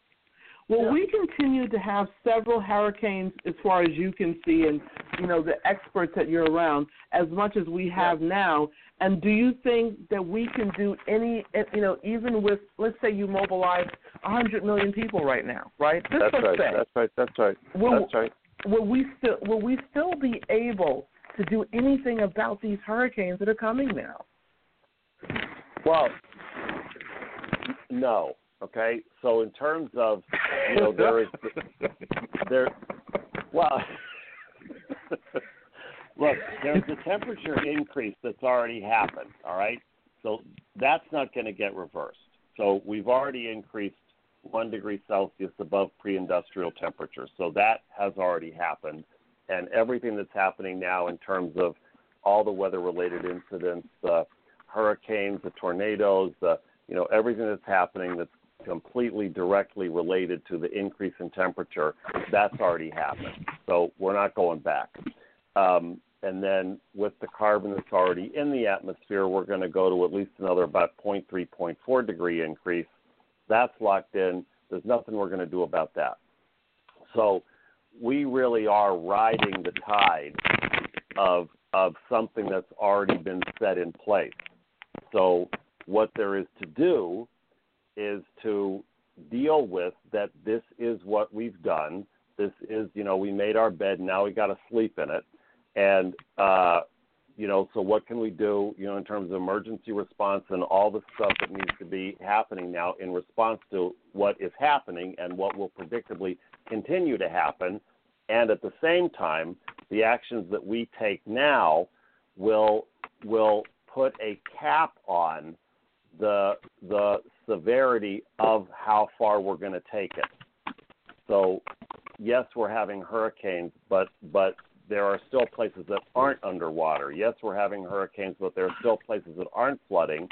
Will Yeah. we continue to have several hurricanes as far as you can see and you know the experts that you're around as much as we have now? And do you think that we can do any eh, you know even with let's say you mobilize 100 million people right now, right? Just That's right. say. That's right. That's right. Will, That's right. will we still will we still be able to do anything about these hurricanes that are coming now? Well, no. Okay. So in terms of you know there is there well look there's a temperature increase that's already happened. All right. So that's not going to get reversed. So we've already increased one degree Celsius above pre-industrial temperature. So that has already happened, and everything that's happening now in terms of all the weather-related incidents, the hurricanes, the tornadoes, the you know everything that's happening that's completely directly related to the increase in temperature, that's already happened. So we're not going back. Um, and then with the carbon that's already in the atmosphere, we're going to go to at least another about 0.3, 0.4 degree increase. That's locked in. There's nothing we're going to do about that. So we really are riding the tide of of something that's already been set in place. So what there is to do is to deal with that this is what we've done. This is, you know, we made our bed, now we got to sleep in it. And uh you know, so what can we do, you know, in terms of emergency response and all the stuff that needs to be happening now in response to what is happening and what will predictably continue to happen. And at the same time, the actions that we take now will will put a cap on the the severity of how far we're going to take it. So, yes, we're having hurricanes, but but there are still places that aren't underwater. Yes, we're having hurricanes, but there are still places that aren't flooding.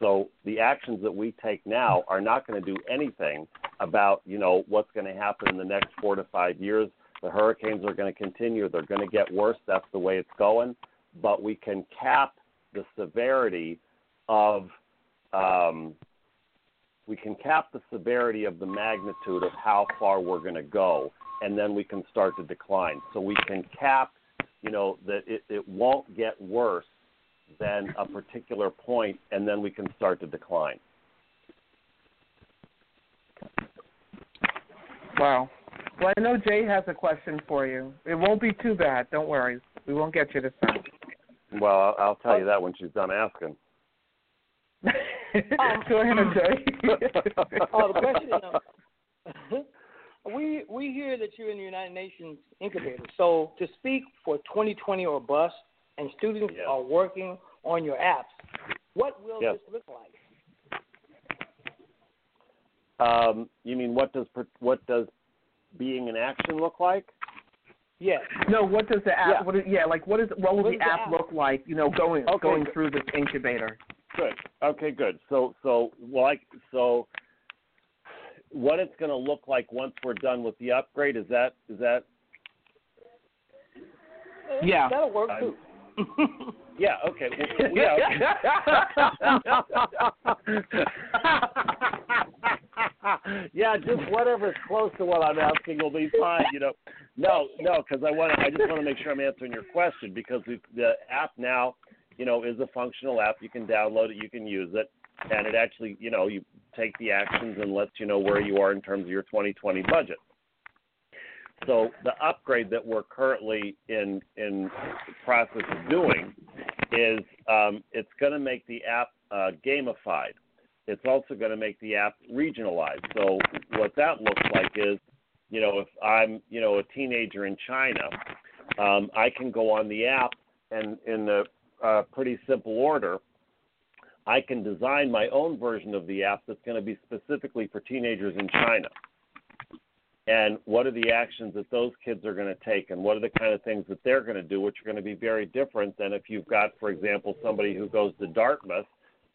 So the actions that we take now are not going to do anything about you know what's going to happen in the next four to five years. The hurricanes are going to continue. They're going to get worse. That's the way it's going. But we can cap the severity of um, we can cap the severity of the magnitude of how far we're going to go, and then we can start to decline. So we can cap, you know, that it, it won't get worse than a particular point, and then we can start to decline. Wow. Well, I know Jay has a question for you. It won't be too bad. Don't worry. We won't get you this time. Well, I'll, I'll tell you that when she's done asking. Go ahead, Jay. oh, the question. Uh, we we hear that you're in the United Nations incubator. So to speak for 2020 or bust, and students Yes. are working on your apps, what will Yes. this look like? Um, you mean what does what does being in action look like? Yes. no, what does the app? Yeah. What is, yeah, like what is what will What the is the app, app? look like? You know, going Okay, going through this incubator. Good. Okay, good. So, so like, so what it's going to look like once we're done with the upgrade is that is that Yeah. That'll work I'm- too. yeah okay well, yeah yeah just whatever's close to what I'm asking will be fine you know no no because I want I just want to make sure I'm answering your question because we, the app now you know is a functional app you can download it you can use it and it actually you know you take the actions and lets you know where you are in terms of your 2020 budget so the upgrade that we're currently in in process of doing is um, it's going to make the app uh, gamified. It's also going to make the app regionalized. So what that looks like is, you know, if I'm you know a teenager in China, um, I can go on the app and in the pretty simple order, I can design my own version of the app that's going to be specifically for teenagers in China. And what are the actions that those kids are going to take, and what are the kind of things that they're going to do, which are going to be very different than if you've got, for example, somebody who goes to Dartmouth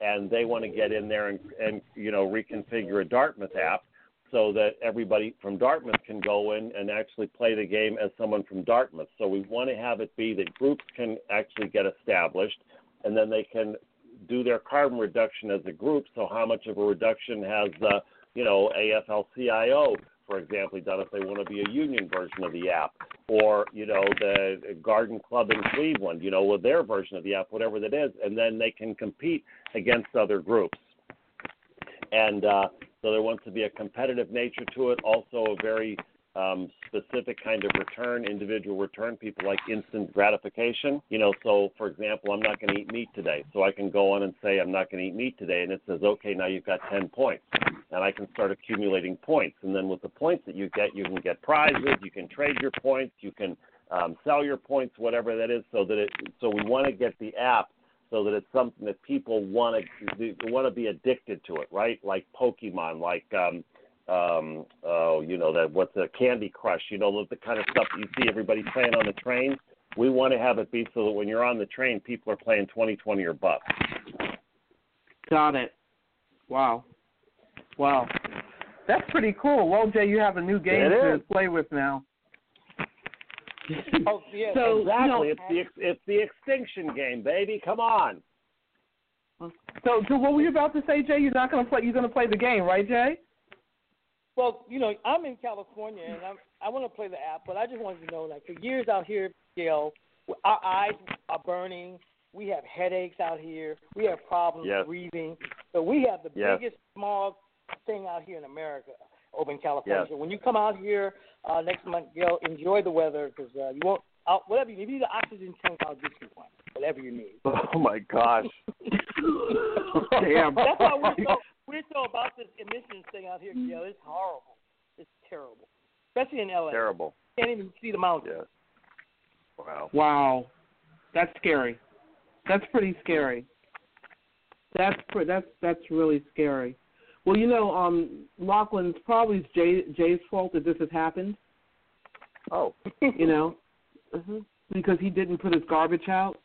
and they want to get in there and, and you know reconfigure a Dartmouth app so that everybody from Dartmouth can go in and actually play the game as someone from Dartmouth. So we want to have it be that groups can actually get established, and then they can do their carbon reduction as a group. So how much of a reduction has the you know AFL-CIO, for example, done if they want to be a union version of the app, or you know the Garden Club in Cleveland, you know with their version of the app, whatever that is, and then they can compete against other groups. And uh, so there wants to be a competitive nature to it, also a very um, specific kind of return, individual return. People like instant gratification. You know, so for example, I'm not going to eat meat today, so I can go on and say I'm not going to eat meat today, and it says, okay, now you've got 10 points, and I can start accumulating points. And then with the points that you get, you can get prizes, you can trade your points, you can um, sell your points, whatever that is. So that it, so we want to get the app so that it's something that people want to want to be addicted to it, right? Like Pokemon, like um, um, oh, you know that what's a Candy Crush, you know the kind of stuff that you see everybody playing on the train. We want to have it be so that when you're on the train, people are playing twenty, twenty or bust. Got it. Wow. Wow. That's pretty cool. Well, Jay, you have a new game It to is. play with now. Oh, yeah. So, exactly, you know- it's the ex- it's the extinction game, baby. Come on. So, so what were you about to say, Jay? You're not going to play. You're going to play the game, right, Jay? Well, you know, I'm in California and I'm, I want to play the app, but I just wanted to know, like, for years out here, Gail, our eyes are burning. We have headaches out here. We have problems Yes. breathing. So we have the Yes. biggest smog thing out here in America, over in California. Yes. So when you come out here uh, next month, Gail, enjoy the weather because uh, you won't. Out, whatever you need, if you need an oxygen tank, I'll get you one. Whatever you need. Oh my gosh. Damn. That's why we're so we're so about this emissions thing out here, Gail. It's horrible. It's terrible, especially in LA. Terrible. Can't even see the mountains. Yes. Wow. Wow, that's scary. That's pretty scary. That's pre- that's that's really scary. Well, you know, um, Laughlin, it's probably Jay, Jay's fault that this has happened. Oh. You know, hmm because he didn't put his garbage out.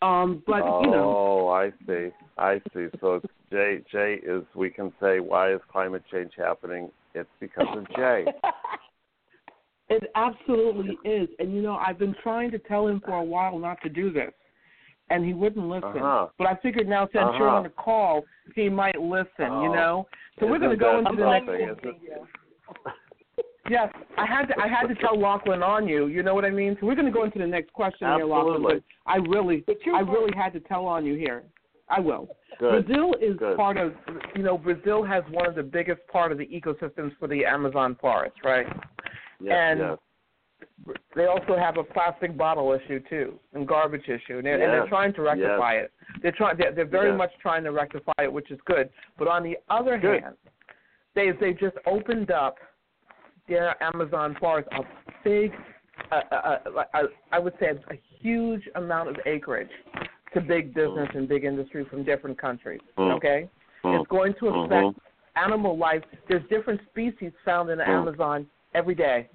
Um, but oh, you know, Oh, I see. I see. So it's Jay. Jay is. We can say why is climate change happening? It's because of Jay. it absolutely is. And you know, I've been trying to tell him for a while not to do this, and he wouldn't listen. Uh-huh. But I figured now, since you're Uh-huh. on the call, he might listen. You Oh. know, so we're going to go that into the next. something? Is Yes, I had to. I had to tell Laughlin on you. You know what I mean. So we're going to go into the next question here, Laughlin. Absolutely. But I really, But I really had to tell on you here. I will. Good. Brazil is Good. part of. You know, Brazil has one of the biggest part of the ecosystems for the Amazon forest, right? Yes, and yes. They also have a plastic bottle issue too, and garbage issue, and they're, and they're trying to rectify it. They're trying. They're, they're very Yes. much trying to rectify it, which is good. But on the other Good. hand, they they just opened up their Amazon forest a big, uh, uh, uh, I would say a huge amount of acreage to big business and big industry from different countries. Mm. Okay, Mm. it's going to affect Mhm. animal life. There's different species found in the Mm. Amazon every day.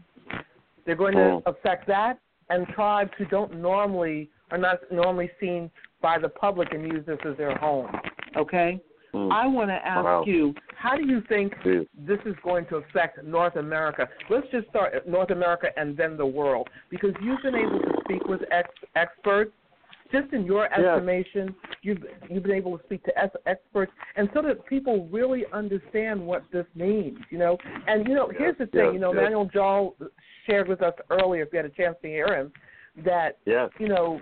They're going to affect that and tribes who don't normally are not normally seen by the public and use this as their home. Okay? Mm. I want to ask Wow. you, how do you think this is going to affect North America? Let's just start North America and then the world, because you've been able to speak with ex- experts. Just in your Yes. estimation, you've you've been able to speak to ex- experts, and so that people really understand what this means. You know, and you know, here's the thing. yes, you know, yes. Manuel Jal shared with us earlier, if you had a chance to hear him, that Yes. you know,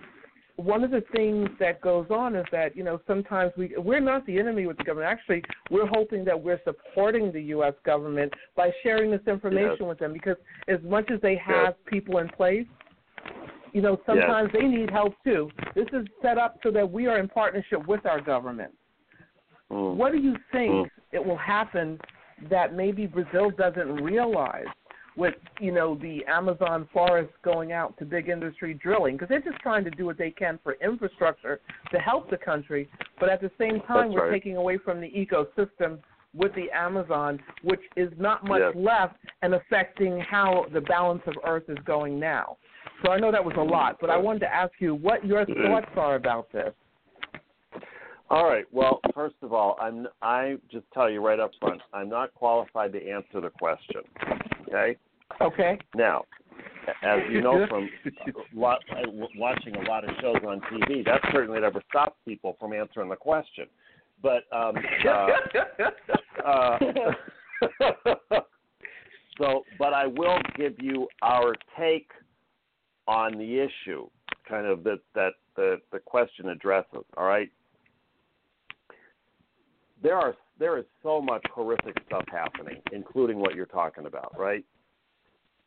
one of the things that goes on is that you know sometimes we we're not the enemy with the government. Actually, we're hoping that we're supporting the U.S. government by sharing this information Yes. with them because as much as they have people in place, you know sometimes they need help too. This is set up so that we are in partnership with our government. Mm. What do you think Mm. it will happen that maybe Brazil doesn't realize? with you know the Amazon forest going out to big industry drilling because they're just trying to do what they can for infrastructure to help the country, but at the same time That's we're right. taking away from the ecosystem with the Amazon, which is not much Yes. left and affecting how the balance of Earth is going now. So I know that was a lot, but I wanted to ask you what your thoughts are about this. All right. Well, first of all, I'm I just tell you right up front, I'm not qualified to answer the question. Okay. Okay. Now, as you know from lot, watching a lot of shows on TV, that certainly never stops people from answering the question. But um, uh, uh, so, but I will give you our take on the issue, kind of that that the the question addresses. All right. There are there is so much horrific stuff happening, including what you're talking about, right?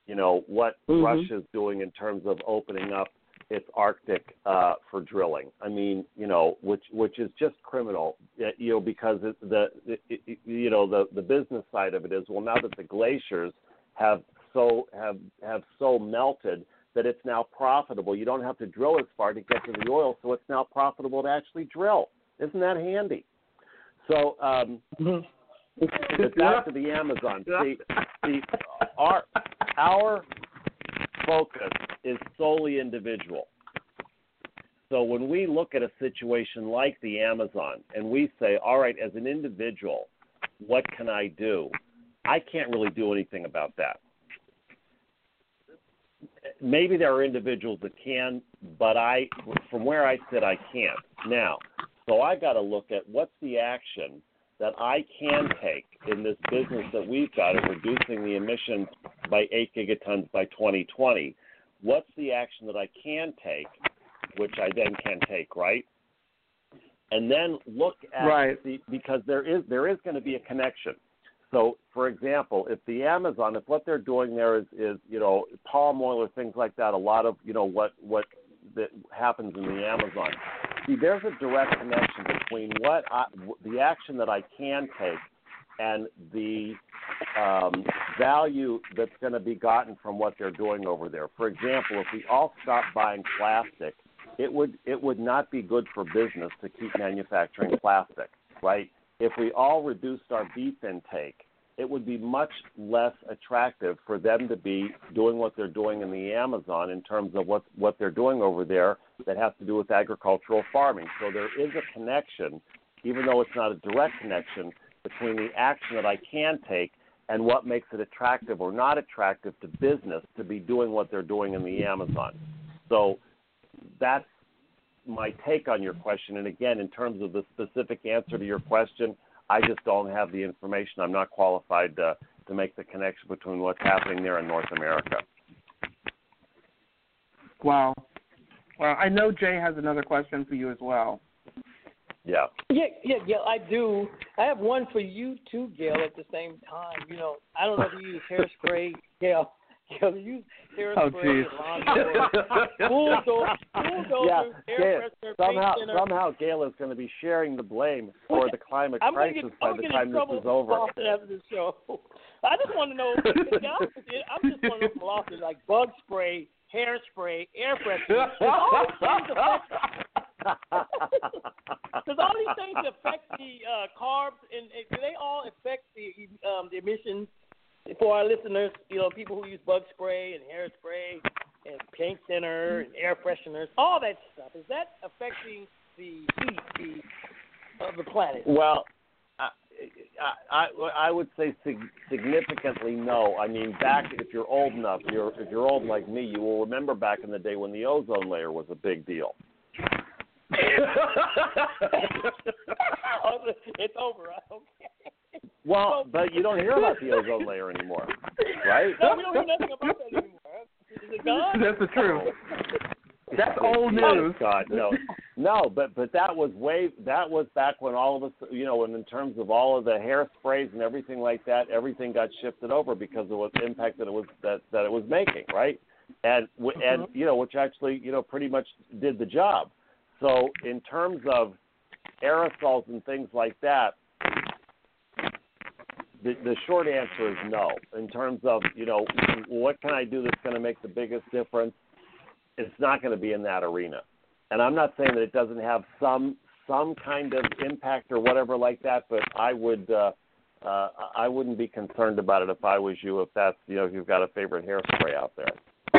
You know what Mhm. Russia's doing in terms of opening up its Arctic uh, for drilling. I mean, you know, which which is just criminal, uh, you know, because it, the it, you know the the business side of it is well now that the glaciers have so have have so melted that it's now profitable. You don't have to drill as far to get to the oil, so it's now profitable to actually drill. Isn't that handy? So, um, but back to the Amazon. See, see, our our focus is solely individual. So when we look at a situation like the Amazon and we say, all right, as an individual, what can I do? I can't really do anything about that. Maybe there are individuals that can, but I, from where I sit, I can't. Now, so I got to look at what's the action that I can take in this business that we've got of reducing the emissions by 8 gigatons by 2020. What's the action that I can take, which I then can take, right? And then look at Right. the because there is there is going to be a connection. So, for example, if the Amazon, if what they're doing there is, is you know palm oil or things like that, a lot of you know what what that happens in the Amazon. See, there's a direct connection between what I, the action that I can take and the um, value that's going to be gotten from what they're doing over there. For example, if we all stop buying plastic, it would it would not be good for business to keep manufacturing plastic, right? If we all reduced our beef intake, it would be much less attractive for them to be doing what they're doing in the Amazon in terms of what what they're doing over there that has to do with agricultural farming. So there is a connection, even though it's not a direct connection, between the action that I can take and what makes it attractive or not attractive to business to be doing what they're doing in the Amazon. So that's my take on your question. And again, in terms of the specific answer to your question, I just don't have the information. I'm not qualified to, to make the connection between what's happening there in North America. Wow. Well, I know Jay has another question for you as well. Yeah. Yeah, yeah, Gail, I do. I have one for you too, Gail. At the same time, you know, I don't know if you use hairspray, Gail. Gail, do you use hairspray, Oh, jeez. lawnmower, bulldozer, bulldozer, Yeah, Gail, somehow, paint somehow Gail is going to be sharing the blame for the climate I'm gonna crisis get, by I'm the gonna time get in this trouble is over. with Lawson after the show. I just want to know. I'm just want to know from Lawson, like bug spray, hairspray, air freshener. Does all these things affect? Does all these things affect the uh, carbs, and, and do they all affect the um, the emissions for our listeners? You know, people who use bug spray and hairspray and paint thinner and air fresheners, all that stuff. Is that affecting the heat of the planet? Well, I, I, I would say sig- significantly no. I mean, back if you're old enough, you're if you're old like me, you will remember back in the day when the ozone layer was a big deal. it's over. Care. Well, but you don't hear about the ozone layer anymore, right? No, we don't hear nothing about that anymore. Is it gone? That's the truth. That's old Oh, news. God, no, no, but but that was way that was back when all of us, you know, when in terms of all of the hairsprays and everything like that, everything got shifted over because of what the impact that it was that that it was making, right? And w mm-hmm. and you know, which actually you know pretty much did the job. So in terms of aerosols and things like that, the, short answer is no. In terms of you know what can I do that's going to make the biggest difference, it's not going to be in that arena. And I'm not saying that it doesn't have some some kind of impact or whatever like that, but I would uh, uh, I wouldn't be concerned about it if I was you. If that's you know if you've got a favorite hairspray out there.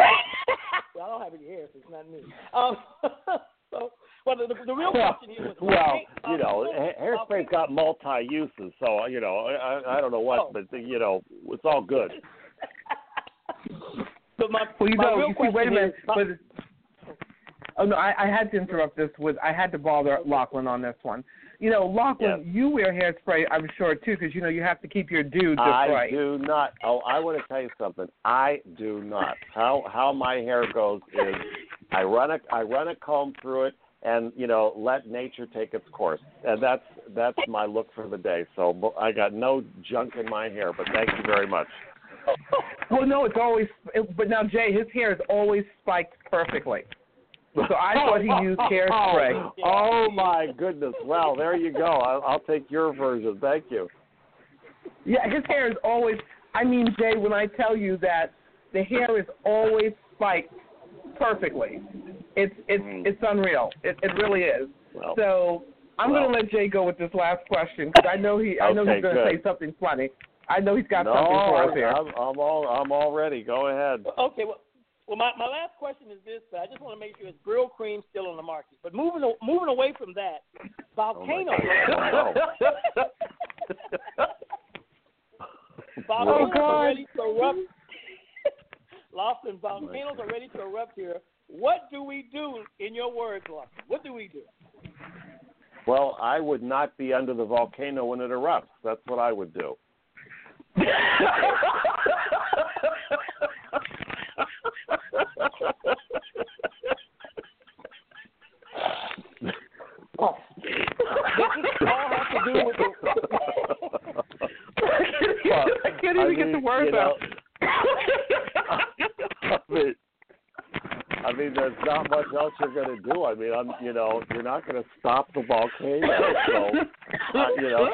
well, I don't have any hair, so it's not me. Um, so, well, the, the real question here was well, um, you know, ha- hairspray's got multi uses, so you know, I I don't know what, Oh. but you know, it's all good. But my, Well, you my know, real you see, wait a question minute. is- But, oh no, I, I had to interrupt this with I had to bother Laughlin on this one. You know, Laughlin, Yes. you wear hairspray, I'm sure too, because you know you have to keep your dude just I right. do not. Oh, I want to tell you something. I do not. How how my hair goes is I run a I run a comb through it and you know let nature take its course and that's that's my look for the day. So I got no junk in my hair, but thank you very much. Well, no, it's always. It, but now Jay, his hair is always spiked perfectly. So I thought he used hairspray. Oh, oh my goodness! Well, there you go. I'll, I'll take your version. Thank you. Yeah, his hair is always. I mean, Jay, when I tell you that the hair is always spiked perfectly, it's it's Mm. it's unreal. It it really is. Well, So I'm well. going to let Jay go with this last question because I know he I know Okay, he's going to good. say something funny. I know he's got no, something for us I'm, here. I'm, I'm all I'm all ready. Go ahead. Okay, well, well, my, my last question is this. but I just want to make sure is Brylcreem still on the market? But moving moving away from that, volcanoes. Oh, volcanoes Oh, God. are ready to erupt. Lawson, volcanoes are ready to erupt here. What do we do, in your words, Lawson? What do we do? Well, I would not be under the volcano when it erupts. That's what I would do. Oh. This all has to do with I can't even get the words you know, out. I mean, I mean, there's not much else you're going to do. I mean, I'm, you know, you're not going to stop the volcano. So, uh, you know.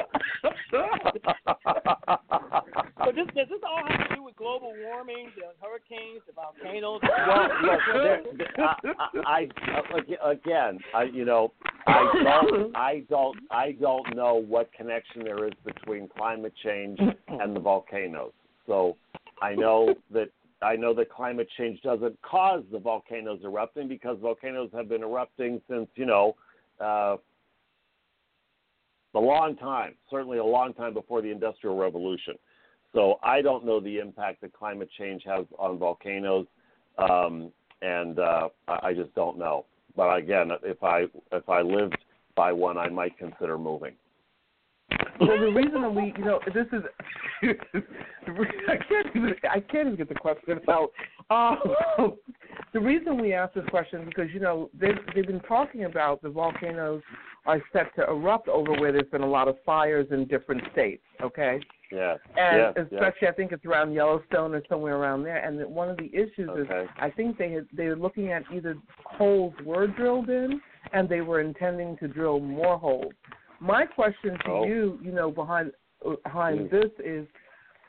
But this, does this all have to do with global warming, the hurricanes, the volcanoes? well, look, there, I, I, again, I, you know, I don't, I don't, I don't know what connection there is between climate change and the volcanoes. So, I know that I know that climate change doesn't cause the volcanoes erupting because volcanoes have been erupting since you know uh, a long time, certainly a long time before the Industrial Revolution. So I don't know the impact that climate change has on volcanoes, um, and uh, I just don't know. But again, if I if I lived by one, I might consider moving. Well, the reason that we, you know, this is, I can't even, I can't even get the question out. Um, the reason we ask this question is because you know they've they've been talking about the volcanoes are set to erupt over where there's been a lot of fires in different states. Okay. Yeah. And yeah, yeah. especially, I think it's around Yellowstone or somewhere around there. And one of the issues is, I think they had, they were looking at either holes were drilled in, and they were intending to drill more holes. My question to Oh. you, you know, behind uh, behind Mm. this is,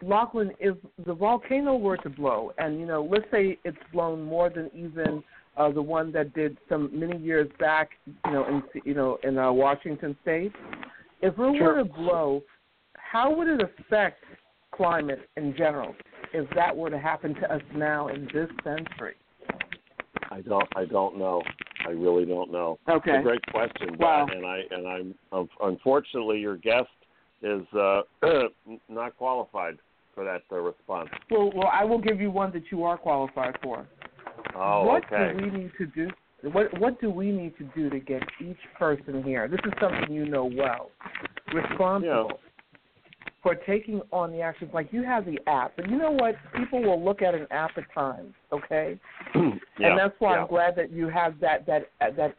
Laughlin, if the volcano were to blow, and you know, let's say it's blown more than even uh, the one that did some many years back, you know, in you know in uh, Washington State, if it were to blow, how would it affect climate in general if that were to happen to us now in this century? I don't. I don't know. I really don't know. Okay. It's a great question, Wow. and I and I'm um, unfortunately your guest is uh, not qualified for that uh, response. Well, well, I will give you one that you are qualified for. Oh, what okay. do we need to do? What What do we need to do to get each person here? This is something you know well. Responsible for taking on the actions. Like you have the app, but you know what? People will look at an app at times. Okay. yeah, and that's why yeah. I'm glad that you have that that that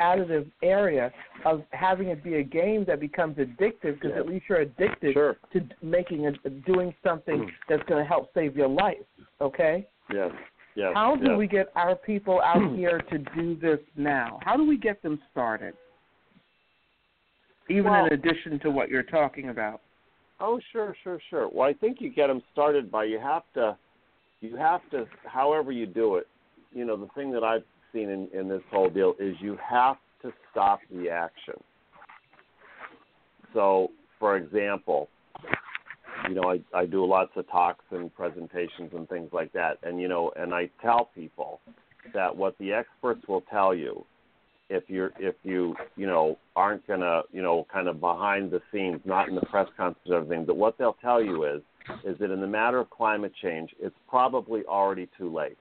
additive area of having it be a game that becomes addictive because Yeah. at least you're addicted Sure. to making a, doing something mm. that's going to help save your life. Okay. Yes. Yes. How do yes. we get our people out here to do this now? How do we get them started? Even Well- in addition to what you're talking about. Oh, sure, sure, sure. Well, I think you get them started by you have to, you have to, however you do it. You know, the thing that I've seen in, in this whole deal is you have to stop the action. So, for example, you know, I, I do lots of talks and presentations and things like that, and you know, and I tell people that what the experts will tell you if you're if you you know aren't gonna you know kind of behind the scenes, not in the press conference and everything, But what they'll tell you is is that in the matter of climate change, it's probably already too late.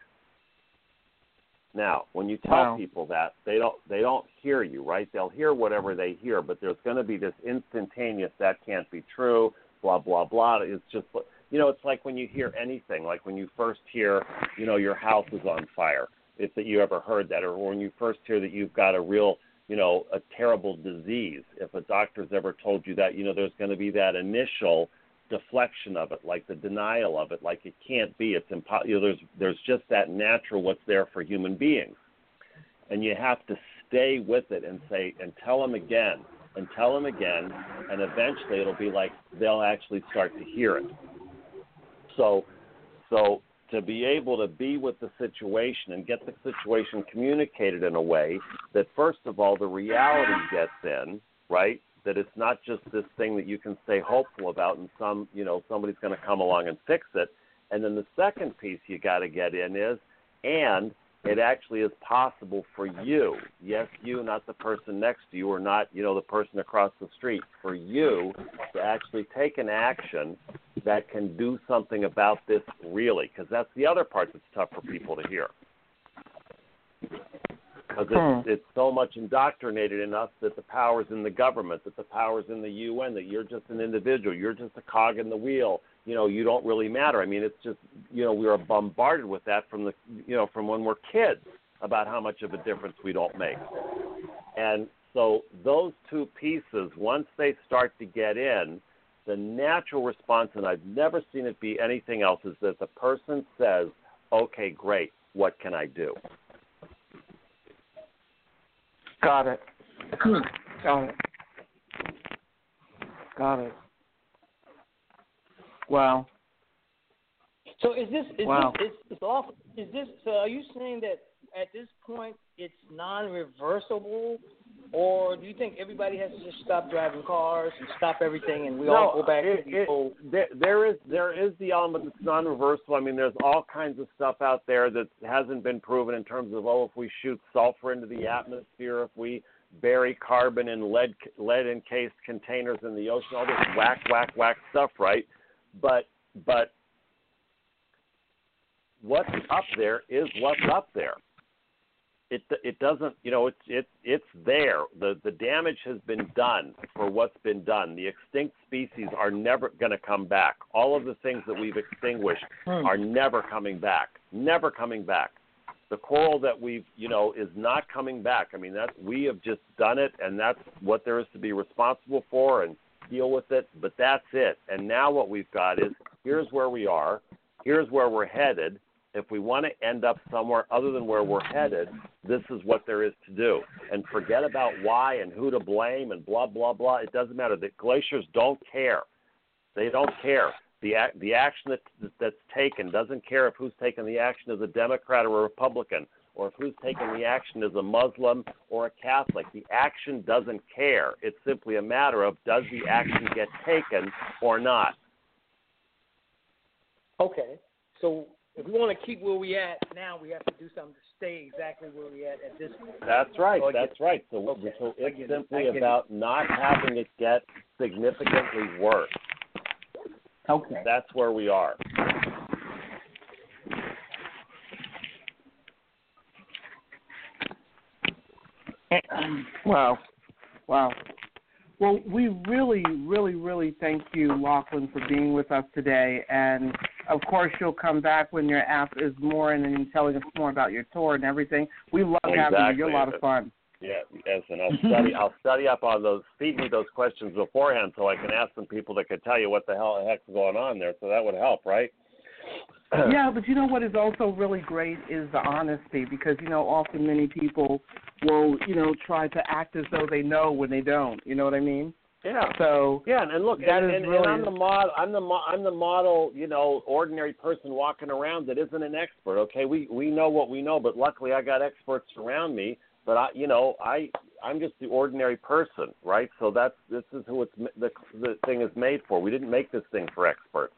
Now, when you tell Wow. people that, they don't they don't hear you, right? They'll hear whatever they hear, but there's going to be this instantaneous that can't be true, blah blah blah. It's just you know, it's like when you hear anything, like when you first hear, you know, your house is on fire. If that you ever heard that, or when you first hear that you've got a real, you know, a terrible disease. If a doctor's ever told you that, you know, there's going to be that initial deflection of it, like the denial of it, like it can't be. It's impossible. You know, there's there's just that natural what's there for human beings, and you have to stay with it and say and tell them again and tell them again, and eventually it'll be like they'll actually start to hear it. So, so to be able to be with the situation and get the situation communicated in a way that first of all the reality gets in, right? That it's not just this thing that you can stay hopeful about and some you know somebody's going to come along and fix it. And then the second piece you got to get in is and it actually is possible for you. Yes, you, not the person next to you, or not, you know, the person across the street. For you to actually take an action that can do something about this really, because that's the other part that's tough for people to hear. Because it's, hmm. it's so much indoctrinated in us that the power's in the government, that the power's in the UN, that you're just an individual, you're just a cog in the wheel. You know, you don't really matter. I mean, it's just you know we are bombarded with that from the you know from when we're kids about how much of a difference we don't make. And so those two pieces, once they start to get in, the natural response, and I've never seen it be anything else, is that the person says, "Okay, great. What can I do?" Got it. Got it. Got it. Wow. So is this is Wow. this is, is off? Is this? So are you saying that at this point it's non-reversible, or do you think everybody has to just stop driving cars and stop everything, and we all go back it, to the old? there, there is there is the element that's non-reversible. I mean, there's all kinds of stuff out there that hasn't been proven in terms of oh, if we shoot sulfur into the atmosphere, if we bury carbon in lead lead encased containers in the ocean, all this whack whack whack stuff, right? But but what's up there is what's up there. It it doesn't you know it's it's it's there. The the damage has been done for what's been done. The extinct species are never going to come back. All of the things that we've extinguished hmm. are never coming back. Never coming back. The coral that we've you know is not coming back. I mean that we have just done it, and that's what there is to be responsible for and deal with it. But that's it. And now what we've got is here's where we are. Here's where we're headed if we want to end up somewhere other than where we're headed, this is what there is to do. And forget about why and who to blame and blah blah blah. It doesn't matter. The glaciers don't care. They don't care. The the action that, that's taken doesn't care if who's taking the action is a Democrat or a Republican, or if who's taking the action is a Muslim or a Catholic. The action doesn't care. It's simply a matter of does the action get taken or not. Okay, so if we want to keep where we at now, we have to do something to stay exactly where we at at this point. That's right. I get That's right. So, Okay. so it's get it. I simply get it. about not having it get significantly worse. Okay. That's where we are. Eh, um, wow. Wow. Well, we really, really, really thank you, Laughlin, for being with us today. And of course, you'll come back when your app is more and then you telling us more about your tour and everything. We love having you. You're a lot of fun. Yeah. Yes. And I'll study. I'll study up on those. Feed me those questions beforehand, so I can ask some people that could tell you what the hell the heck's going on there. So that would help, right? yeah, but you know what is also really great is the honesty because you know often many people will you know try to act as though they know when they don't. You know what I mean? Yeah. So yeah, and, and look, that and, is and, really and I'm the model. I'm the mo- I'm the model. You know, ordinary person walking around that isn't an expert. Okay, we we know what we know, but luckily I got experts around me. But I, you know, I I'm just the ordinary person, right? So that's this is who it's the the thing is made for. We didn't make this thing for experts.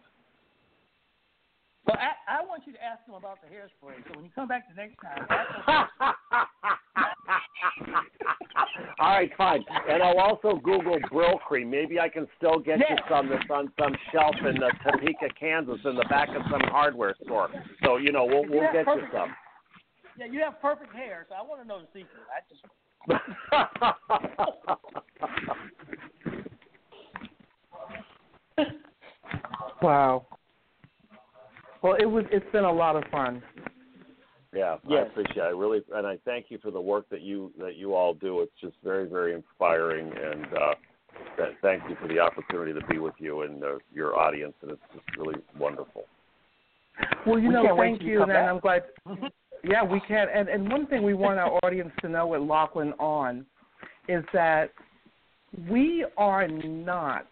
Well, I, I want you to ask them about the hairspray. So when you come back the next time. All right, fine. And I'll also Google Brylcreem. Maybe I can still get Yeah. you some that's on some shelf in uh, Topeka, Kansas, in the back of some hardware store. So you know we'll we'll Yeah, get you some. Yeah, you have perfect hair, so I want to know the secret. I just wow. Well, it was. It's been a lot of fun. Yeah, I appreciate it. I really and I thank you for the work that you that you all do. It's just very very inspiring and uh th- thank you for the opportunity to be with you and uh, your audience and it's just really wonderful. Well, you We know, thank you you, and back. I'm glad. Yeah, we can. And and one thing we want our audience to know with Laughlin on is that we are not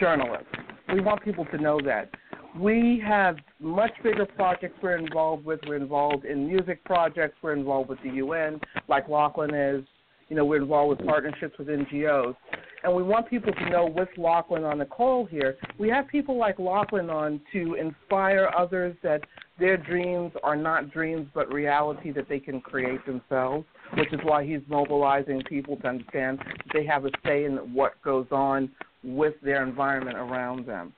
journalists. We want people to know that. We have much bigger projects we're involved with. We're involved in music projects. We're involved with the UN, like Laughlin is. You know, we're involved with partnerships with NGOs. And we want people to know with Laughlin on the call here, we have people like Laughlin on to inspire others that their dreams are not dreams but reality that they can create themselves, which is why he's mobilizing people to understand that they have a say in what goes on with their environment around them.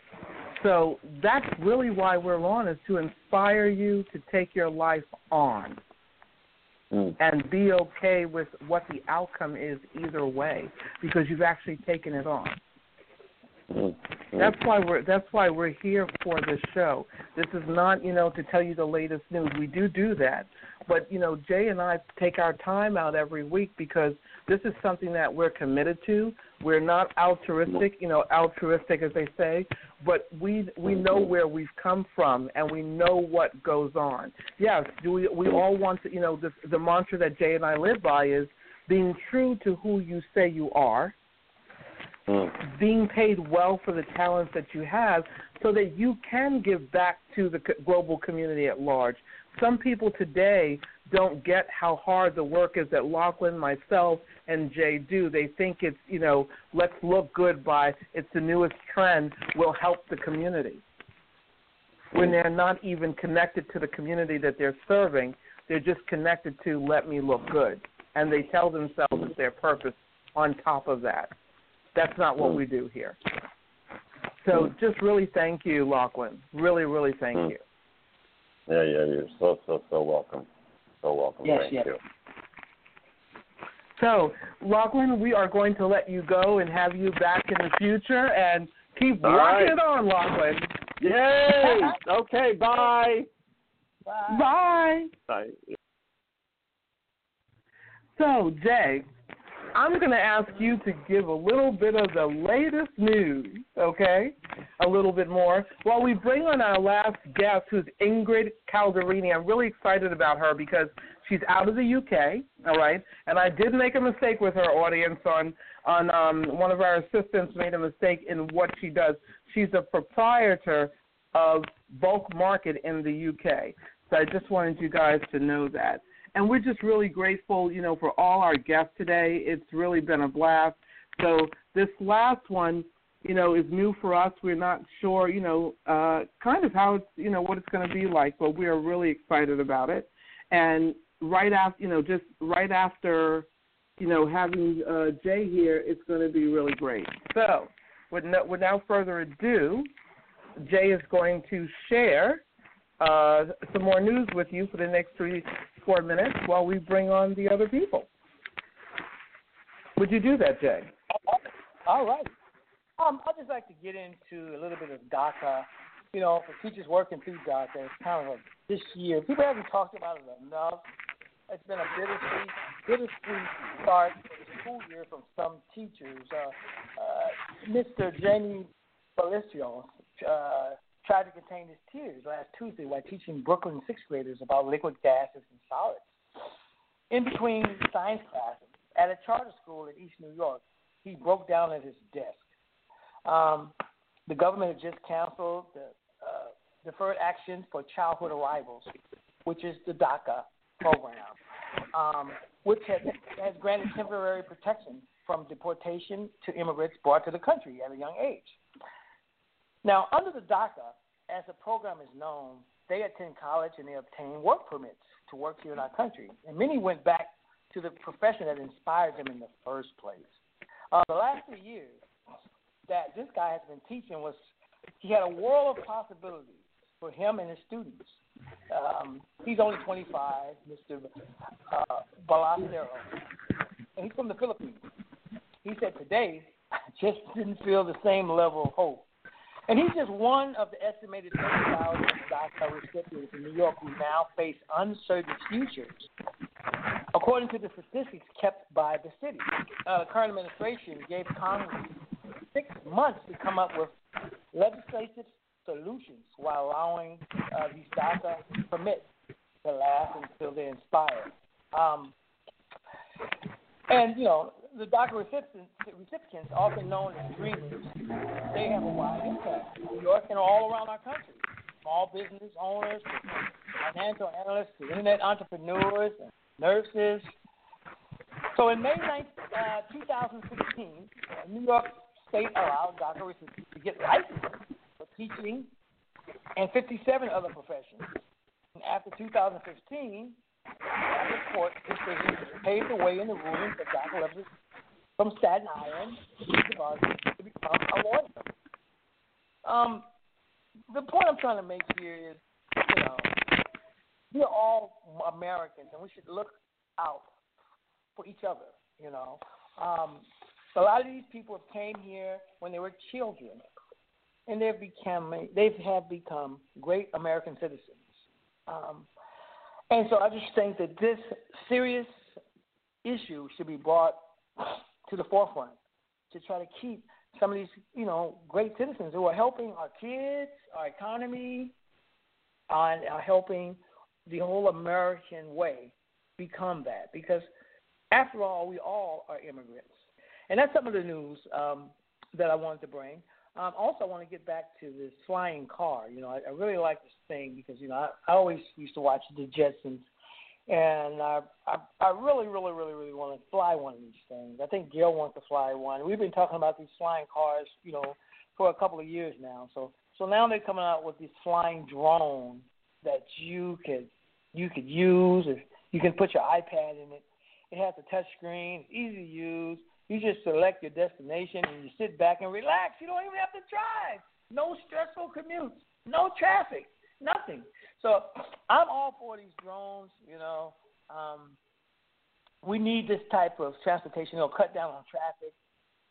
So that's really why we're on is to inspire you to take your life on Mm. and be okay with what the outcome is either way because you've actually taken it on. Mm. That's why we're that's why we're here for this show. This is not, you know, to tell you the latest news. We do do that, but you know, Jay and I take our time out every week because this is something that we're committed to. We're not altruistic, you know, altruistic as they say, but we we know where we've come from and we know what goes on. Yes, do we we all want to, you know, the the mantra that Jay and I live by is being true to who you say you are Mm. being paid well for the talents that you have so that you can give back to the global community at large. Some people today don't get how hard the work is that Laughlin, myself, and Jay do. They think it's, you know, let's look good by it's the newest trend will help the community. When mm. they're not even connected to the community that they're serving, they're just connected to let me look good. And they tell themselves it's their purpose on top of that. That's not what mm. we do here. So mm. just really thank you, Laughlin. Really, really thank Mm. you. Yeah, yeah, you're so so so welcome. So welcome. Yes, Thank yes. you. So, Laughlin, we are going to let you go and have you back in the future and keep All rocking right. it on, Laughlin. Yay! okay, bye. Bye. Bye. Bye. So, Jay, I'm going to ask you to give a little bit of the latest news, okay? A little bit more. While we bring on our last guest, who's Ingrid Caldironi. I'm really excited about her because she's out of the UK, all right? And I did make a mistake with her audience on on um, one of our assistants made a mistake in what she does. She's a proprietor of Bulk Market in the UK. So I just wanted you guys to know that. And we're just really grateful, you know, for all our guests today. It's really been a blast. So this last one, you know, is new for us. We're not sure, you know, uh, kind of how it's, you know, what it's going to be like, but we are really excited about it. And right after, you know, just right after, you know, having uh, Jay here, it's going to be really great. So, with no, without further ado, Jay is going to share uh, some more news with you for the next three, four minutes while we bring on the other people. Would you do that, Jay? All right. Um, I'd just like to get into a little bit of DACA. You know, for teachers working through DACA, it's kind of a, this year. People haven't talked about it enough. It's been a bittersweet, bittersweet start to the school year from some teachers. Uh, uh, Mr. Jamie Balistrios uh, tried to contain his tears last Tuesday while teaching Brooklyn sixth graders about liquid gases and solids. In between science classes at a charter school in East New York, he broke down at his desk. Um, the government has just canceled the uh, Deferred Action for Childhood Arrivals, which is the DACA program, um, which has, has granted temporary protection from deportation to immigrants brought to the country at a young age. Now, under the DACA, as the program is known, they attend college and they obtain work permits to work here in our country. And many went back to the profession that inspired them in the first place. Uh, the last three years that this guy has been teaching was he had a world of possibilities for him and his students. Um, he's only 25, Mr. Uh, Balacero, and he's from the Philippines. He said today, I just didn't feel the same level of hope. And he's just one of the estimated 30,000 DACA recipients in New York who now face uncertain futures, according to the statistics kept by the city. Uh, the current administration gave Congress six months to come up with legislative solutions while allowing uh, these DACA permits to last until they're inspired. Um, and, you know, the DACA recipients, recipients, often known as dreamers, they have a wide impact in New York and all around our country. Small business owners, financial analysts, internet entrepreneurs, and nurses. So in May 9th, uh, 2016, New York State allowed DACA recipients to get licensed for teaching and 57 other professions. And after 2015, the court decision paved the way in the ruling for DACA representatives from Staten Island to become a lawyer. Um, the point I'm trying to make here is, you know, we're all Americans, and we should look out for each other. You know, um, a lot of these people came here when they were children, and they've become they have become great American citizens. Um, and so I just think that this serious issue should be brought to the forefront to try to keep some of these, you know, great citizens who are helping our kids, our economy, and are helping the whole American way become that. Because after all, we all are immigrants. And that's some of the news um, that I wanted to bring. Um, also, I want to get back to this flying car. You know, I, I really like this thing because you know I, I always used to watch the Jetsons and I, I I really really really really want to fly one of these things. I think Gail wants to fly one. We've been talking about these flying cars, you know, for a couple of years now. So so now they're coming out with these flying drones that you could you could use. If you can put your iPad in it, it has a touch screen. It's easy to use. You just select your destination and you sit back and relax. You don't even have to drive. No stressful commutes. No traffic. Nothing. So I'm all for these drones. You know, um, we need this type of transportation. It'll cut down on traffic.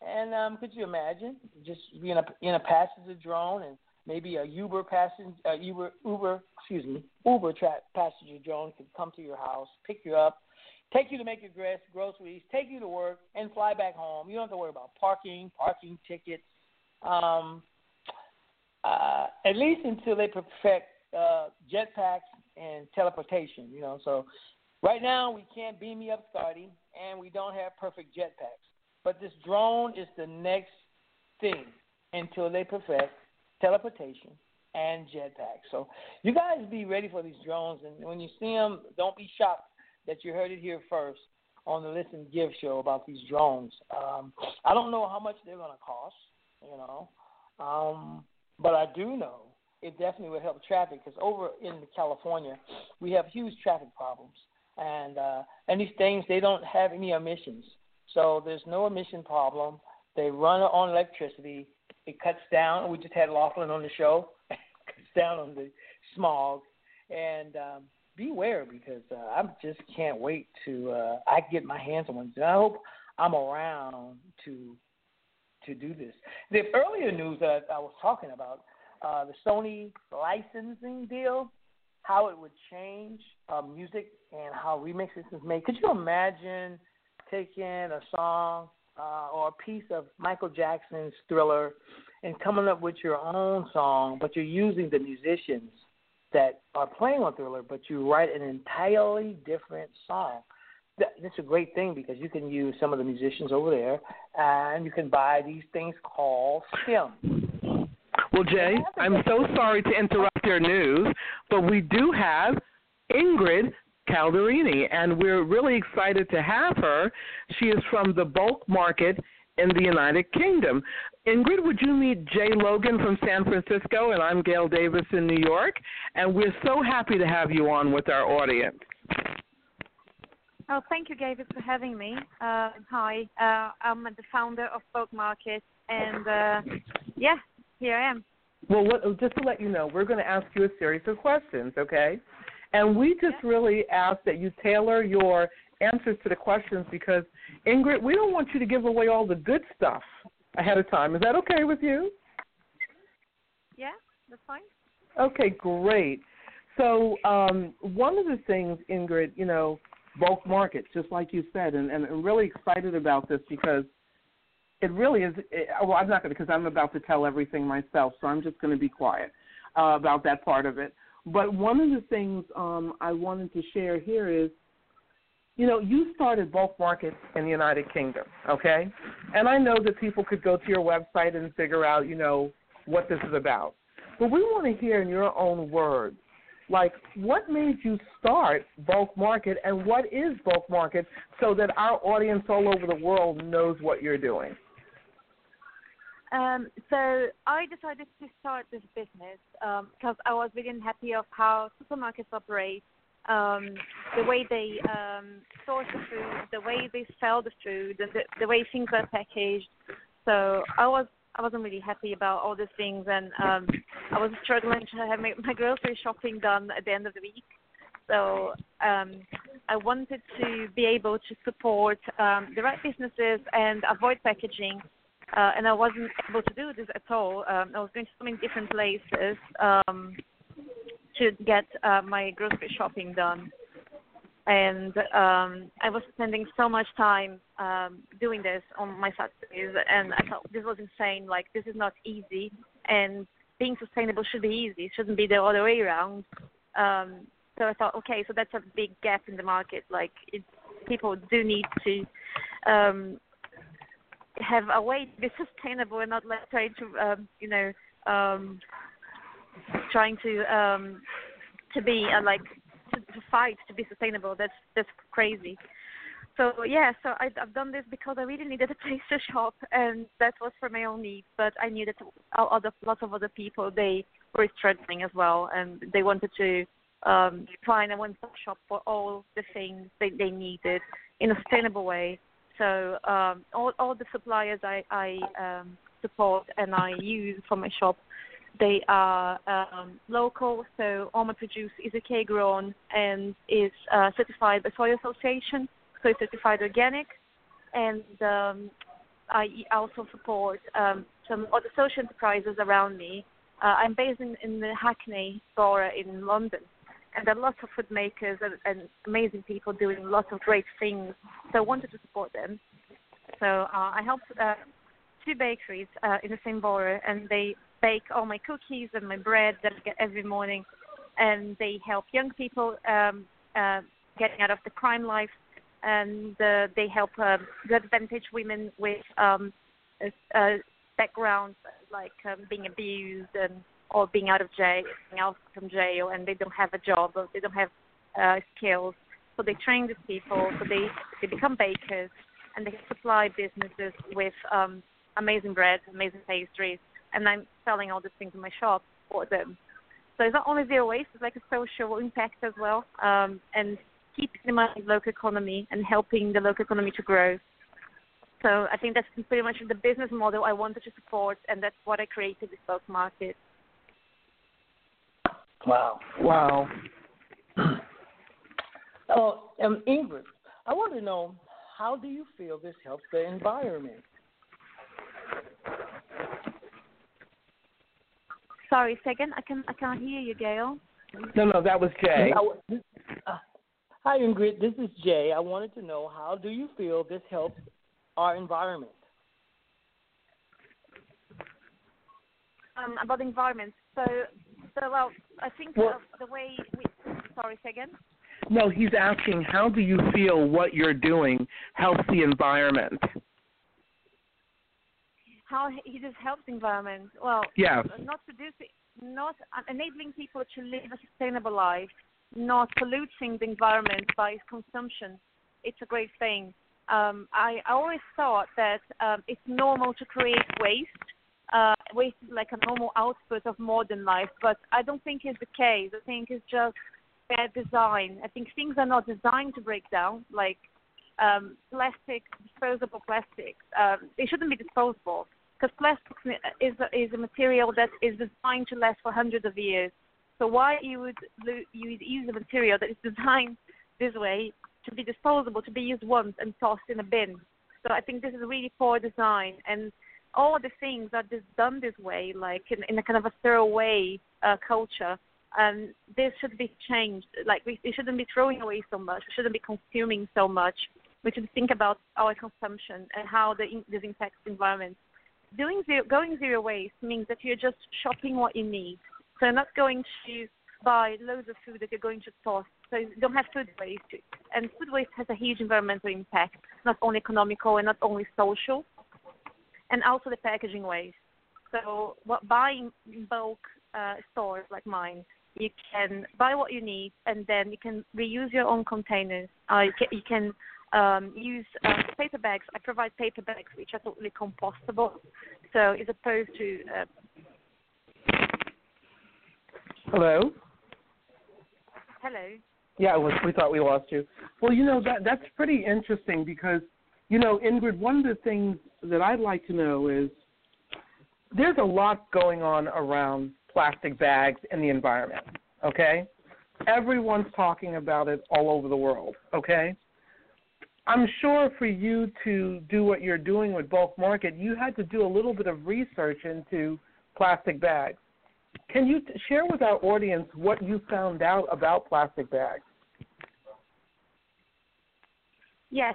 And um, could you imagine just being a, in a passenger drone and maybe a Uber passenger, uh, Uber, Uber, excuse me, Uber tra- passenger drone could come to your house, pick you up, take you to make your dress, groceries, take you to work, and fly back home. You don't have to worry about parking, parking tickets. Um, uh, at least until they perfect uh, jetpacks and teleportation. You know, so right now we can't beam me up, Scotty, and we don't have perfect jetpacks. But this drone is the next thing until they perfect teleportation and jetpacks. So you guys be ready for these drones, and when you see them, don't be shocked that you heard it here first on the Listen Give show about these drones. Um, I don't know how much they're going to cost, you know, um, but I do know it definitely would help traffic because over in California we have huge traffic problems, and uh, and these things they don't have any emissions, so there's no emission problem. They run on electricity. It cuts down. We just had Laughlin on the show. cuts down on the smog, and um, beware because uh, I just can't wait to uh, I get my hands on one. I hope I'm around to to do this. The earlier news that I was talking about uh, the Sony licensing deal, how it would change uh, music and how remixes is made. Could you imagine taking a song uh, or a piece of Michael Jackson's Thriller and coming up with your own song, but you're using the musicians that are playing on Thriller, but you write an entirely different song? that's a great thing because you can use some of the musicians over there, and you can buy these things called skim. Well, Jay, I'm so sorry to interrupt your news, but we do have Ingrid Caldironi, and we're really excited to have her. She is from the bulk market in the United Kingdom. Ingrid, would you meet Jay Logan from San Francisco? And I'm Gail Davis in New York, and we're so happy to have you on with our audience. Oh, thank you, David, for having me. Uh, hi, uh, I'm the founder of Bulk Market, and uh, yeah, here I am. Well, what, just to let you know, we're going to ask you a series of questions, okay? And we just yeah. really ask that you tailor your answers to the questions because, Ingrid, we don't want you to give away all the good stuff ahead of time. Is that okay with you? Yeah, that's fine. Okay, great. So, um, one of the things, Ingrid, you know, bulk markets, just like you said, and, and I'm really excited about this because it really is. It, well, I'm not going to because I'm about to tell everything myself, so I'm just going to be quiet uh, about that part of it. But one of the things um, I wanted to share here is, you know, you started bulk markets in the United Kingdom, okay? And I know that people could go to your website and figure out, you know, what this is about. But we want to hear in your own words like what made you start bulk market and what is bulk market so that our audience all over the world knows what you're doing um, so I decided to start this business um, because I was really unhappy of how supermarkets operate, um, the way they um, source the food, the way they sell the food, the, the way things are packaged. So I was I wasn't really happy about all these things, and um, I was struggling to have my, my grocery shopping done at the end of the week. So um, I wanted to be able to support um, the right businesses and avoid packaging. Uh, and I wasn't able to do this at all. Um, I was going to so many different places um, to get uh, my grocery shopping done and um, I was spending so much time um, doing this on my Saturdays, and I thought this was insane. Like this is not easy, and being sustainable should be easy. It shouldn't be the other way around. Um, so I thought, okay, so that's a big gap in the market. Like it, people do need to um, have a way to be sustainable and not let trying to, um, you know, um, trying to um, to be uh, like to, to fight to be sustainable. That's that's crazy. So yeah, so I, I've done this because I really needed a place to shop, and that was for my own needs. But I knew that other lots of other people. They were struggling as well, and they wanted to um, find a one-stop shop for all the things they, they needed in a sustainable way. So um, all all the suppliers I I um, support and I use for my shop they are um, local, so Alma Produce is UK grown and is uh, certified by Soil Association, so it's certified organic. And um, I also support um, some other social enterprises around me. Uh, I'm based in, in the Hackney borough in London, and there are lots of food makers and, and amazing people doing lots of great things. So I wanted to support them. So uh, I helped uh, two bakeries uh, in the same borough, and they bake all my cookies and my bread that I get every morning, and they help young people um, uh, getting out of the crime life, and uh, they help uh, disadvantaged women with um, uh, backgrounds like um, being abused and or being out of jail, being out from jail, and they don't have a job or they don't have uh, skills. So they train these people, so they they become bakers, and they supply businesses with um, amazing bread, amazing pastries, and I'm selling all these things in my shop for them. So it's not only zero waste; it's like a social impact as well, um, and keeping the money in the local economy and helping the local economy to grow. So I think that's pretty much the business model I wanted to support, and that's what I created this bulk market. Wow! Wow! oh, um, Ingrid, I want to know how do you feel this helps the environment? Sorry, second. I can I can't hear you, Gail. No, no, that was Jay. Uh, hi, Ingrid. This is Jay. I wanted to know how do you feel this helps our environment? Um, about the environment. So, so well, I think well, the, the way we. Sorry, second. No, he's asking how do you feel what you're doing helps the environment? How he just helps the environment. Well, Yes. not producing, not enabling people to live a sustainable life, not polluting the environment by consumption. It's a great thing. Um, I, I always thought that um, it's normal to create waste. Uh, waste is like a normal output of modern life, but I don't think it's the case. I think it's just bad design. I think things are not designed to break down, like um, plastic, disposable plastics. Um, they shouldn't be disposable because plastic is a, is a material that is designed to last for hundreds of years. So why you would you use a material that is designed this way to be disposable, to be used once and tossed in a bin? So I think this is really poor design, and all the things are just done this way, like in, in a kind of a throwaway uh, culture. And this should be changed. Like we, we shouldn't be throwing away so much. We shouldn't be consuming so much. We should think about our consumption and how the, this impacts the environment doing zero, going zero waste means that you're just shopping what you need. So you're not going to buy loads of food that you're going to toss. So you don't have food waste. And food waste has a huge environmental impact, not only economical and not only social, and also the packaging waste. So what, buying bulk uh, stores like mine, you can buy what you need and then you can reuse your own containers. Uh, you can, you can um, use uh, paper bags. I provide paper bags which are totally compostable. So as opposed to uh, Hello. hello. Yeah, was, we thought we lost you. Well, you know that that's pretty interesting because you know, Ingrid, one of the things that I'd like to know is there's a lot going on around plastic bags in the environment. Okay, everyone's talking about it all over the world. Okay. I'm sure for you to do what you're doing with bulk market, you had to do a little bit of research into plastic bags. Can you t- share with our audience what you found out about plastic bags? Yes.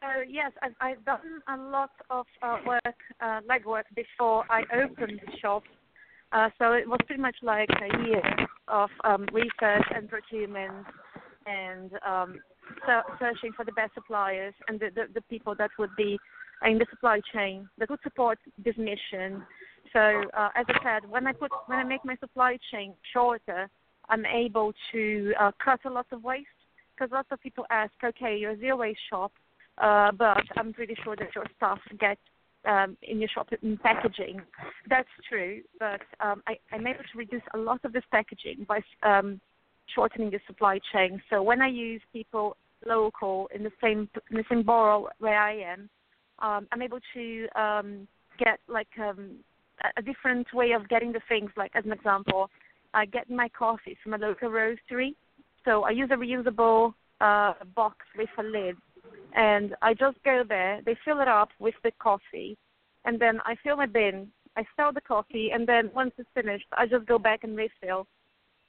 So yes, I've, I've done a lot of uh, work, uh, legwork before I opened the shop. Uh, so it was pretty much like a year of um, research and procurement and um, searching for the best suppliers and the, the, the people that would be in the supply chain that would support this mission. So uh, as I said, when I put when I make my supply chain shorter, I'm able to uh, cut a lot of waste because lots of people ask, okay, you're a zero waste shop, uh, but I'm pretty sure that your stuff gets um, in your shop in packaging. That's true, but um, I, I'm able to reduce a lot of this packaging by um, shortening the supply chain. So when I use people local in the same in the same borough where I am, um, I'm able to um, get like um, a- different way of getting the things. Like as an example, I get my coffee from a local roastery. So I use a reusable uh, box with a lid, and I just go there. They fill it up with the coffee, and then I fill my bin. I sell the coffee, and then once it's finished, I just go back and refill.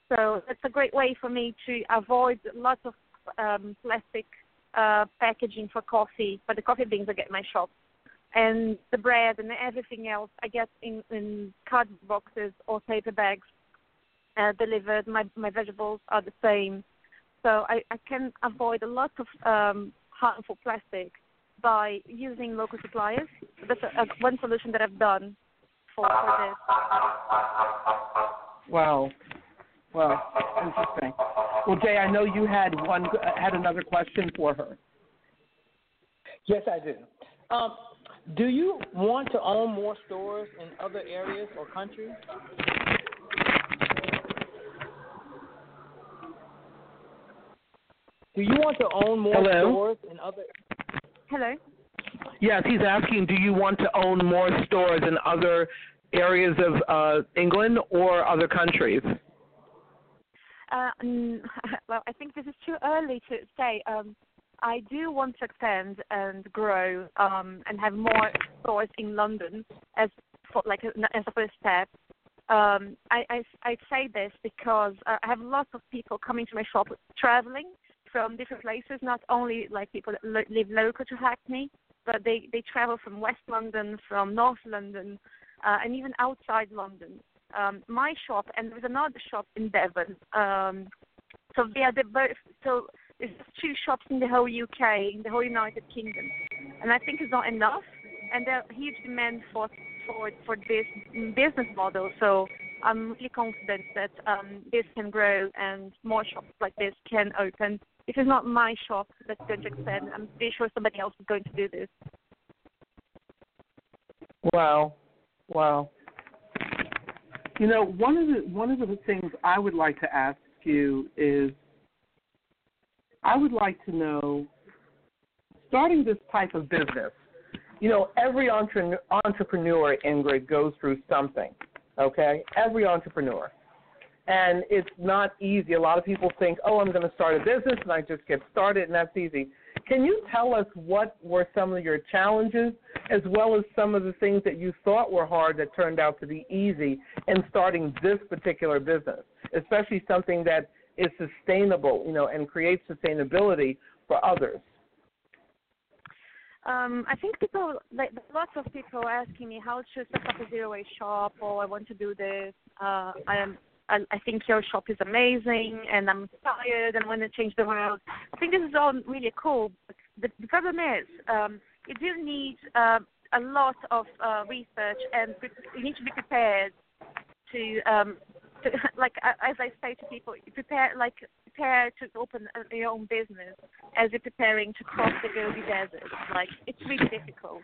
So it's a great way for me to avoid lots of um, plastic uh, packaging for coffee, for the coffee beans I get in my shop. And the bread and everything else I get in, in cardboard boxes or paper bags uh, delivered. My, my vegetables are the same. So I, I can avoid a lot of um, harmful plastic by using local suppliers. That's a, a, one solution that I've done for, for this. Wow. Wow. Interesting. Well, Jay, I know you had one had another question for her. Yes, I do. Um, do you want to own more stores in other areas or countries? Do you want to own more Hello? stores in other? Hello. Yes, he's asking, do you want to own more stores in other areas of uh, England or other countries? Uh, well, I think this is too early to say. Um, I do want to expand and grow um, and have more stores in London as for, like as a first step. Um, I, I I say this because uh, I have lots of people coming to my shop traveling from different places. Not only like people that lo- live local to Hackney, but they they travel from West London, from North London, uh, and even outside London um, my shop, and there's another shop in Devon. Um, So they are the both. So there's two shops in the whole UK, in the whole United Kingdom, and I think it's not enough. And there's huge demand for for for this business model. So I'm really confident that um, this can grow and more shops like this can open. If it's not my shop that's going to expand, I'm pretty sure somebody else is going to do this. Wow, wow. You know, one of the one of the things I would like to ask you is, I would like to know, starting this type of business. You know, every entre- entrepreneur, Ingrid, goes through something. Okay, every entrepreneur, and it's not easy. A lot of people think, "Oh, I'm going to start a business," and I just get started, and that's easy. Can you tell us what were some of your challenges, as well as some of the things that you thought were hard that turned out to be easy in starting this particular business, especially something that is sustainable, you know, and creates sustainability for others? Um, I think people, like lots of people, asking me how to set up a zero waste shop, or I want to do this. Uh, I am I, I think your shop is amazing and I'm inspired and want to change the world. I think this is all really cool. The, the problem is um, you do need uh, a lot of uh, research and you need to be prepared to, um, to like as I say to people, prepare like prepare to open your own business as you're preparing to cross the Gobi Desert. Like it's really difficult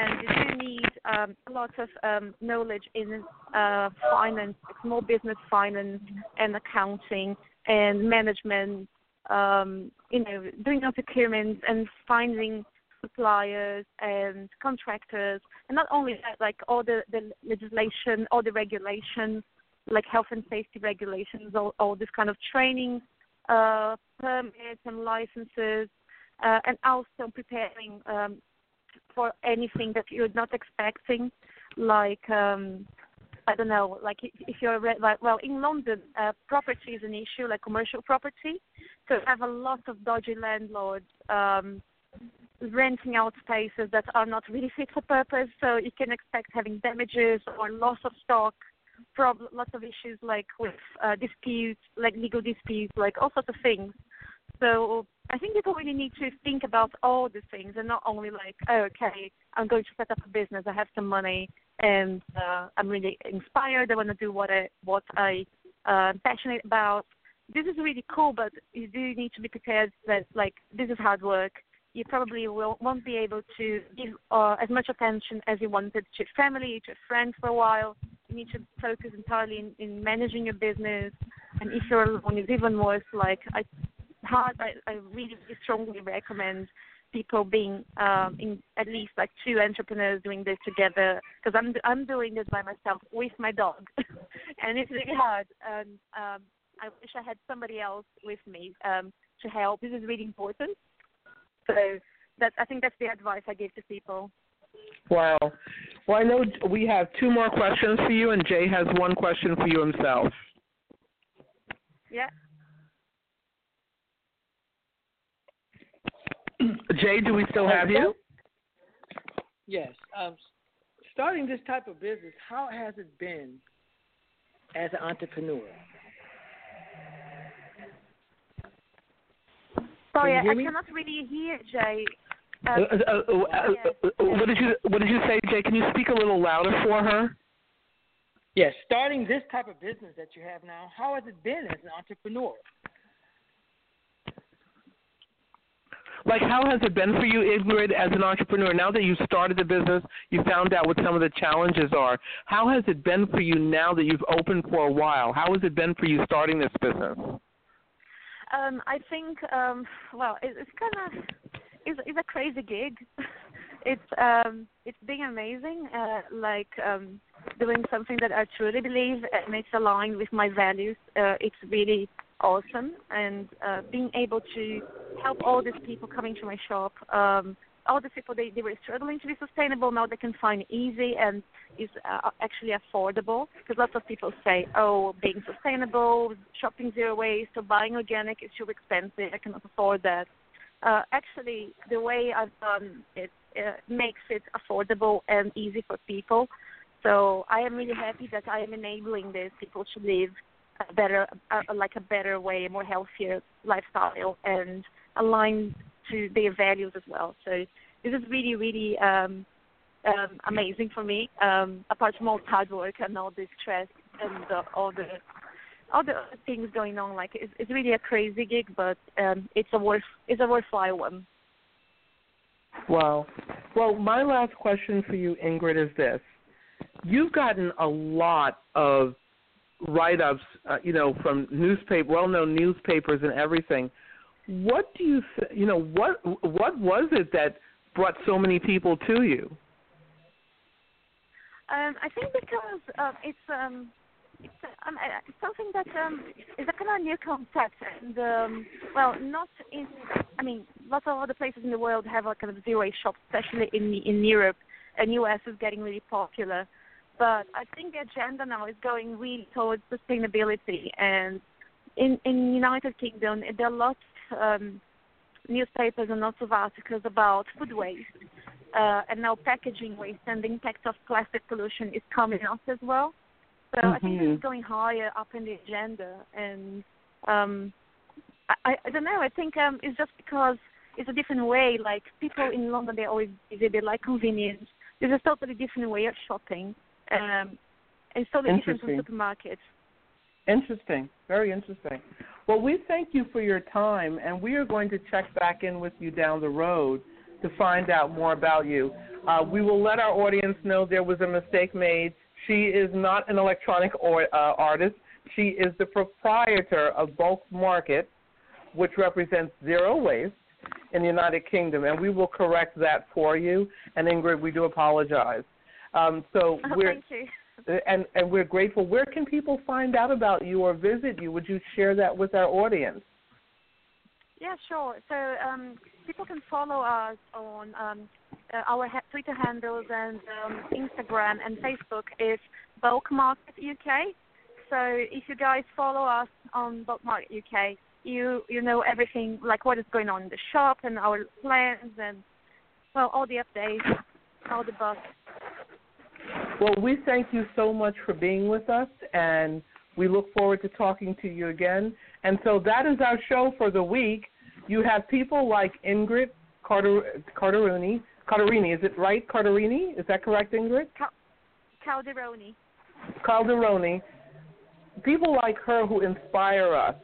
and you do need um, a lot of um, knowledge in uh, finance, small business finance, and accounting and management. Um, you know, doing up procurement and finding suppliers and contractors, and not only that, like all the, the legislation, all the regulations, like health and safety regulations, all, all this kind of training, uh, permits and licenses, uh, and also preparing um, for anything that you're not expecting, like um, I don't know, like if you're like well in London, uh, property is an issue, like commercial property. So you have a lot of dodgy landlords um, renting out spaces that are not really fit for purpose. So you can expect having damages or loss of stock. Prob- lots of issues like with uh, disputes, like legal disputes, like all sorts of things. So I think people really need to think about all the things and not only like, oh, okay, I'm going to set up a business, I have some money, and uh, I'm really inspired. I want to do what I what I uh, passionate about. This is really cool, but you do need to be prepared that like this is hard work. You probably will won't be able to give uh, as much attention as you wanted to your family, to friends for a while. You need to focus entirely in, in managing your business, and if you're alone, it's even worse. Like I hard. I, I really strongly recommend people being um, in at least like two entrepreneurs doing this together because I'm I'm doing this by myself with my dog, and it's really hard. And um, I wish I had somebody else with me um, to help. This is really important. So that I think that's the advice I give to people. Wow. Well, I know we have two more questions for you, and Jay has one question for you himself. Yeah. Jay, do we still have you? Yes. Um, starting this type of business, how has it been as an entrepreneur? Sorry, I me? cannot really hear Jay. Uh, Um, uh, uh, uh, uh, what did you What did you say, Jay? Can you speak a little louder for her? Yes, starting this type of business that you have now, how has it been as an entrepreneur? Like, how has it been for you, Ingrid, as an entrepreneur? Now that you've started the business, you found out what some of the challenges are. How has it been for you now that you've opened for a while? How has it been for you starting this business? Um, I think, um, well, it, it's kind of it's, it's a crazy gig. it's um, it's been amazing. Uh, like um, doing something that I truly believe and it's aligned with my values. Uh, it's really awesome, and uh, being able to help all these people coming to my shop. Um, all these people they, they were struggling to be sustainable now they can find easy and is uh, actually affordable because lots of people say oh being sustainable shopping zero waste or buying organic is too expensive i cannot afford that uh, actually the way i've done it uh, makes it affordable and easy for people so i am really happy that i am enabling these people to live a better, uh, like a better way, a more healthier lifestyle, and aligned to their values as well. So this is really, really um, um, amazing for me. Um, apart from all the hard work and all the stress and all the the things going on, like it's, it's really a crazy gig, but um, it's a worth it's a worthwhile one. Wow. Well, my last question for you, Ingrid, is this: You've gotten a lot of write-ups, uh, you know, from newspaper, well-known newspapers and everything. What do you, th- you know, what what was it that brought so many people to you? Um, I think because uh, it's um, it's um, something that um, is a kind of new concept, and um, well, not in. I mean, lots of other places in the world have a kind of zero waste shop, especially in in Europe, and US is getting really popular. But I think the agenda now is going really towards sustainability, and in in United Kingdom there are lots of um, newspapers and lots of articles about food waste uh, and now packaging waste and the impact of plastic pollution is coming up as well. So mm-hmm. I think it's going higher up in the agenda, and um, I, I don't know. I think um, it's just because it's a different way. Like people in London, they're always busy. They like convenience. It's a totally different way of shopping, um, and it's totally different from supermarkets. Interesting. Very interesting. Well, we thank you for your time, and we are going to check back in with you down the road to find out more about you. Uh, we will let our audience know there was a mistake made. She is not an electronic or, uh, artist. She is the proprietor of Bulk Market, which represents zero waste in the United Kingdom, and we will correct that for you. And Ingrid, we do apologize. Um, so oh, we're thank you. and and we're grateful. Where can people find out about you or visit you? Would you share that with our audience? Yeah, sure. So um, people can follow us on um, uh, our ha- Twitter handles and um, Instagram and Facebook is Bulk Market UK. So if you guys follow us on Bulk Market UK, you you know everything like what is going on in the shop and our plans and well all the updates, all the buzz. Well, we thank you so much for being with us, and we look forward to talking to you again. And so that is our show for the week. You have people like Ingrid Carter, Carterini. Carterini, is it right? Carterini? Is that correct, Ingrid? Caldironi. Caldironi. People like her who inspire us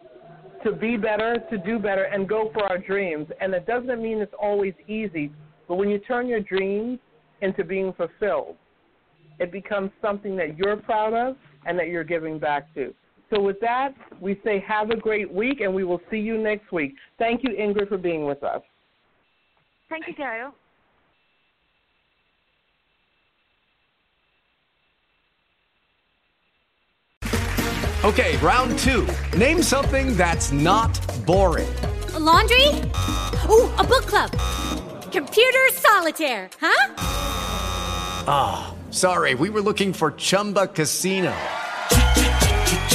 to be better, to do better, and go for our dreams. And it doesn't mean it's always easy, but when you turn your dreams into being fulfilled, it becomes something that you're proud of and that you're giving back to. So, with that, we say have a great week and we will see you next week. Thank you, Ingrid, for being with us. Thank you, Gail. Okay, round two. Name something that's not boring. A laundry? Ooh, a book club. Computer solitaire, huh? Ah, oh, sorry, we were looking for Chumba Casino.